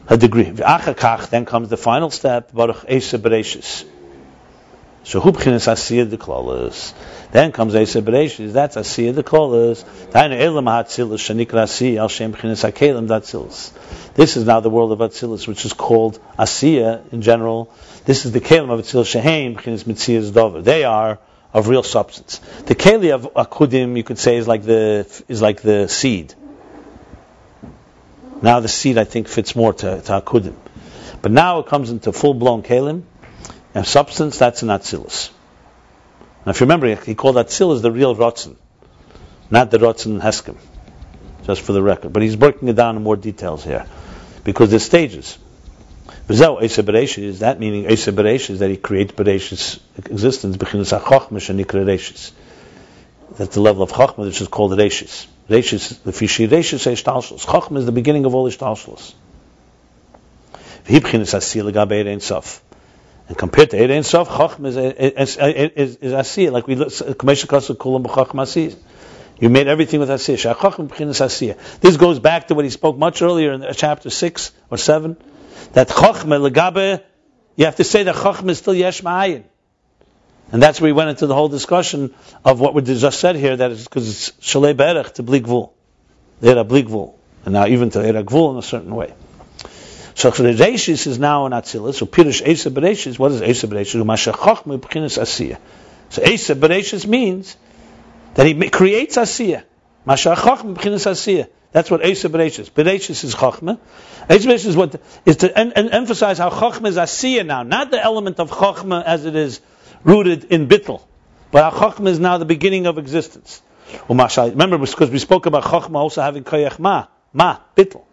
A degree. Then comes the final step, baruch esa bereshis. So hu b'chinas asiyah de klolos. Then comes esa bereshis. That's asiyah de klolos. Tainu elam shanikra al shem datzilus. This is now the world of Atzilus, which is called Asiya in general. This is the Kalim of Atzilus Shehem, B'chinas Mitzias Dover. They are of real substance. The Kali of Akudim, you could say, is like the is like the seed. Now the seed, I think, fits more to, to Akudim. But now it comes into full-blown Kalim, and substance, that's an Atzilus. Now if you remember, he called Atzilus the real Rotzen, not the Rotzen and Heskim just for the record. But he's breaking it down in more details here, because there's stages. V'zeu Eisa is that meaning Eisa Bereishis, is that he creates Bereishis existence, B'chinas HaChochma Shenikra Reishis. That's the level of Chochma, which is called Reishis. Reishis, the Fishi Reishis Eishtalshus. Chochma is the beginning of all Eishtalshus. V'hi B'chinas Asiyah L'gabei Erein Sof. And compared to Erein Sof, Chochma is, is, is, is Asiyah, like we, Kamesha Kasa Kulam B'Chochma Asiyah. You made everything with Asiyah. Shachachim b'chinas Asiyah. This goes back to what he spoke much earlier in chapter 6 or 7. That Chochmah, Legabe, you have to say that Chochmah is still Yesh Ma'ayin. And that's where we went into the whole discussion of what we just said here, that it's because it's Shalei Berech to Bligvul. Era Bligvul. And now even to Era Gvul in a certain way. So Reishis is now in Atzilus. So Pirush Esa Bereshis, what is Esa Bereshis? Umasha Chochmah b'chinas Asiyah. So Esa Bereshis means that he creates Asiyah. Masha Chachma b'chinas Asiyah. That's what Esa Bereshis. Bereshis is Chachma. Esa Bereshis is what is to en- en- emphasize how Chachma is Asiyah now, not the element of Chachma as it is rooted in Bittel, but how Chachma is now the beginning of existence. Remember because we spoke about Chachma also having Koyach Ma, Ma, Bittel.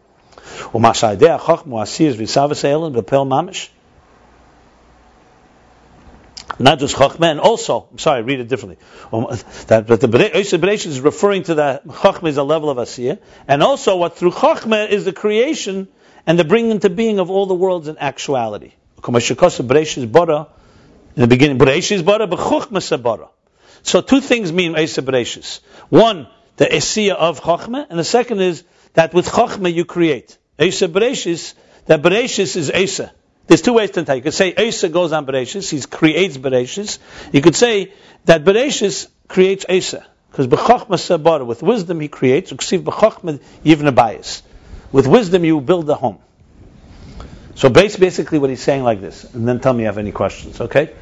Umasha Idea Chachma Asiyah is Visavas Eilim Bepel Mamish. Not just Chachma, and also, I'm sorry, read it differently. Um, that, but the Bereishis is referring to that Chachma is a level of Asiyah, and also what through Chachma is the creation and the bringing into being of all the worlds in actuality. In the beginning, Bereishis Bara, but Chachma Bara. So two things mean Bereishis. One, the Asiyah of Chachma, and the second is that with Chachma you create. Esa Bereishis, that Bereishis is Esa. there's two ways to tell. You could say Asa goes on Bereshis, he creates Bereshis. You could say that Bereshis creates Asa. Because b'chokhmah sabara, with wisdom he creates, b'chokhmah bayis. With wisdom you build a home. So basically what he's saying like this, and then tell me if you have any questions, okay?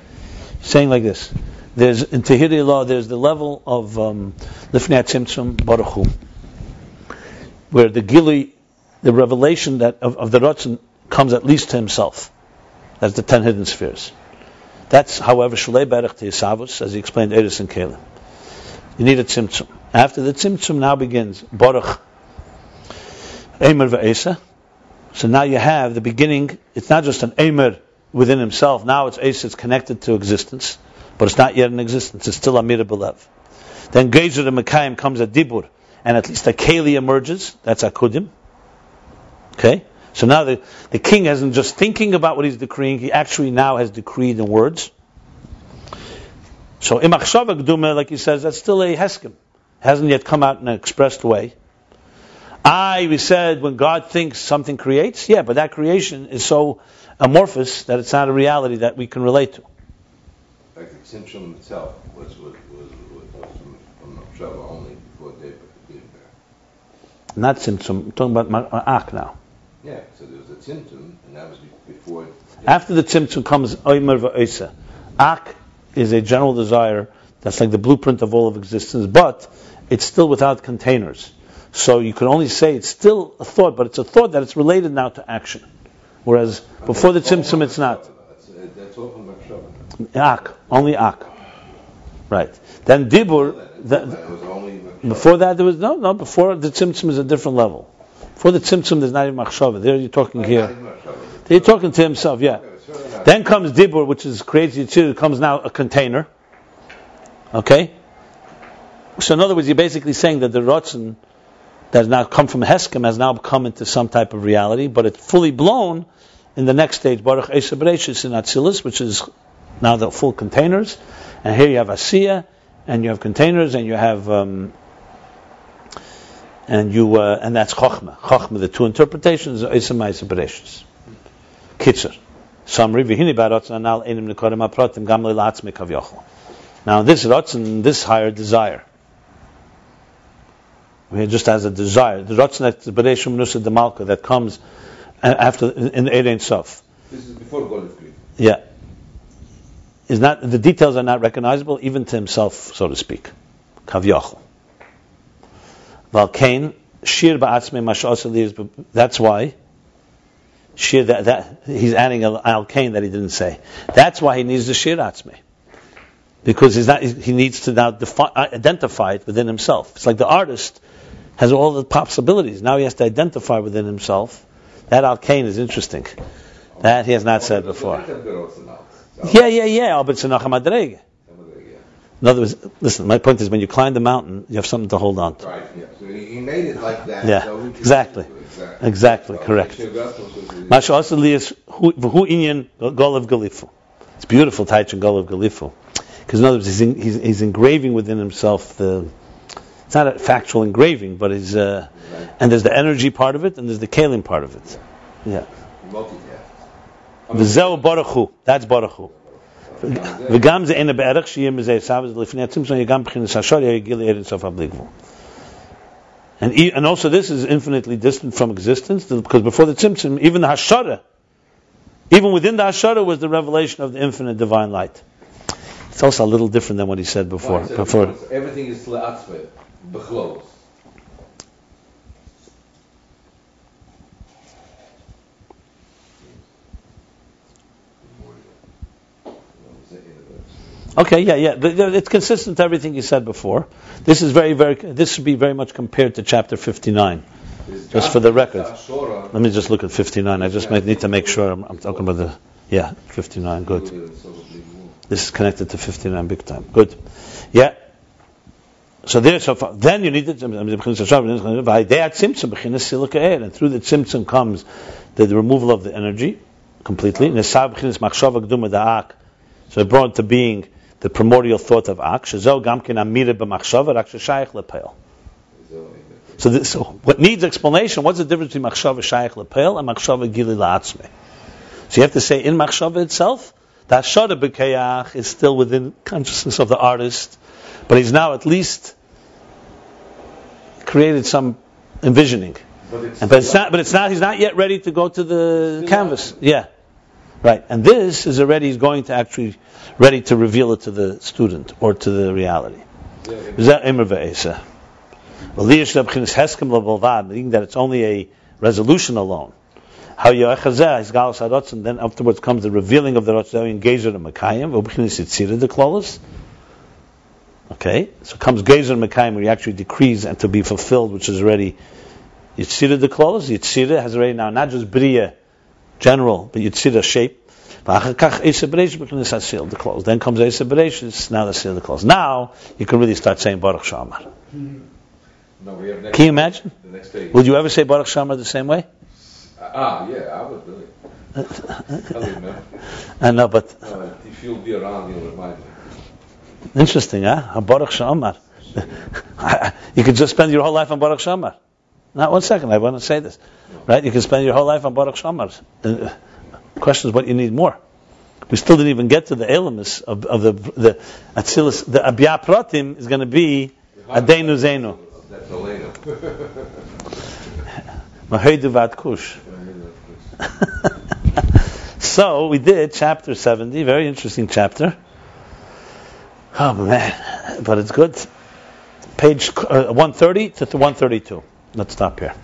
Saying like this. There's in Tehiri law, there's the level of um, Lifnei Tzimtzum Baruch where the Gili, the revelation that of, of the Ratzon comes at least to himself. That's the ten hidden spheres. That's, however, Shalei Berech Yisavus, as he explained, Eris and Kalim. You need a tzimtzum. After the tzimtzum now begins Baruch Eimer ve'esa. So now you have the beginning. It's not just an Eimer within himself. Now it's Esa. It's connected to existence, but it's not yet in existence. It's still Amir Belev. Then Gezer the Mekayim comes at Dibur, and at least a Keli emerges. That's Akudim. Okay. So now the, the king isn't just thinking about what he's decreeing, he actually now has decreed in words. So imachshava gduma, like he says, that's still a heskim. Hasn't yet come out in an expressed way. I, we said, when God thinks something creates, yeah, but that creation is so amorphous that it's not a reality that we can relate to. Like the itself was, was, was, was from, from only before David. Not Tzimtzum, I'm talking about Ma- Ak now. Yeah, so there was a Tzimtzum, and that was be- before. After the Tzimtzum comes Oimer v'Oisa. Ak is a general desire that's like the blueprint of all of existence, but it's still without containers. So you can only say it's still a thought, but it's a thought that it's related now to action. Whereas before the Tzimtzum, it's not. That's, that's all from Ak, only Ak. Right. Then Dibur, That was only Machshava. before that there was, no, no, before the Tzimtzum is a different level. Before the Tzimtzum, there's not even Machshava. There you're talking here. Machshava. You're talking to himself, yeah. Okay, it's really not- Then comes Dibur, which is crazy too. Comes now a container. Okay? So in other words, you're basically saying that the Rotzen that has now come from Heskem has now come into some type of reality, but it's fully blown in the next stage, Baruch Esa Bereshis in Atzilus, which is now the full containers. And here you have Asiya, and you have containers, and you have um, and you uh, and that's Chochmah. Chochmah, the two interpretations are Ma'isa Bereshis. Kitzer. Summary, v'hini ba'rotzen anal enim nekorim aprotim gam le'latzmi kavyochel. Now this rotzen, this higher desire, we just as a desire, the that b'reishum nusa de malka that comes after in the Ein Sof, This is before Golden Creek. yeah, is not the details are not recognizable even to himself, so to speak. Kavyochel. Valkain shir ba'atzmi mash'asa li is- That's why. Shir that, that he's adding al alkain that he didn't say. That's why he needs the shir atzmi. Because he's not, he needs to now defi- identify it within himself. It's like the artist has all the possibilities. Now he has to identify within himself. That alkain is interesting. That he has not said before. Yeah, yeah, yeah. But it's a nacham. In other words, listen. My point is, when you climb the mountain, you have something to hold on to. Right, yeah. So he, made it like that. Yeah, so exactly. Exactly. Exactly, So, correct. Shir Gatos was Masha Asali is who inyan golav galifu. It's beautiful taich and golav galifu. Because in other words, he's, in, he's, he's engraving within himself the. It's not a factual engraving, but he's uh, and there's the energy part of it, and there's the kalim part of it. Yeah. multitask. V'zeu baruch hu. That's baruch hu. וגם זה אין בערך שיהיה מזה עשיו, אז לפני הצמצום יהיה גם מבחינת השור, יהיה גיל ערן סוף הבלי גבול. And, e- and also this is infinitely distant from existence, because before the tzimtzum, even the hashara, even within the hashara was the revelation of the infinite divine light. It's also a little different than what he said before. Why? So before. because Everything is le'atzme, bechlos. Okay, yeah, yeah. It's consistent to everything you said before. This is very, very, this should be very much compared to chapter 59. Just for the record. Let me just look at 59. I just need to make sure I'm, I'm talking about the, yeah, 59, good. This is connected to 59 big time. Good. Yeah. So there, so far, then you need to, and through the tzimtzum comes the, the removal of the energy completely. So it brought to being the primordial thought of Ak. Shezo gamkin amira b'machshava, rak sheshayich lepel. So, this, so what needs explanation? What's the difference between machshava shayich lepel and machshava gili la'atzme? So you have to say in machshava itself, the hashara b'kayach is still within consciousness of the artist, but he's now at least created some envisioning. But it's, And, but it's not. But it's not. He's not yet ready to go to the canvas. Yeah, right. And this is already. He's going to actually ready to reveal it to the student or to the reality. Is that meaning that it's only a resolution alone. How harotzen, then afterwards comes the revealing of the rotzen, gezer and mekayim. Okay, so comes gezer and mekayim, where he actually decrees and to be fulfilled, which is already yitzira the klolos. Yitzira has already now not just bria, general, but yitzira shape. V'achar kach Eisa Bereishis b'chinas hasil the clothes. Then comes Eisa Bereishis, now the seal the clothes. Now you can really start saying Baruch Shamar. no, we have next, Can you imagine? the next page. Would you ever say Baruch Shamar the same way? Ah, yeah, I would do it. I. I know, but Uh, if you'll be around, you'll remind me. interesting, huh? Baruch Shamar. you could just spend your whole life on Baruch Shamar. Now, one second, I want to say this. Right? You can spend your whole life on Baruch Shamar. The question is what you need more. We still didn't even get to the elements of, of the the Atzilus. The Abya Pratim is going to be Adenu Zenu. That's Elena. Maheidu Vat Kush. so we did chapter 70, very interesting chapter. Oh man, but it's good. Page uh, 130 to 132. Let's stop here.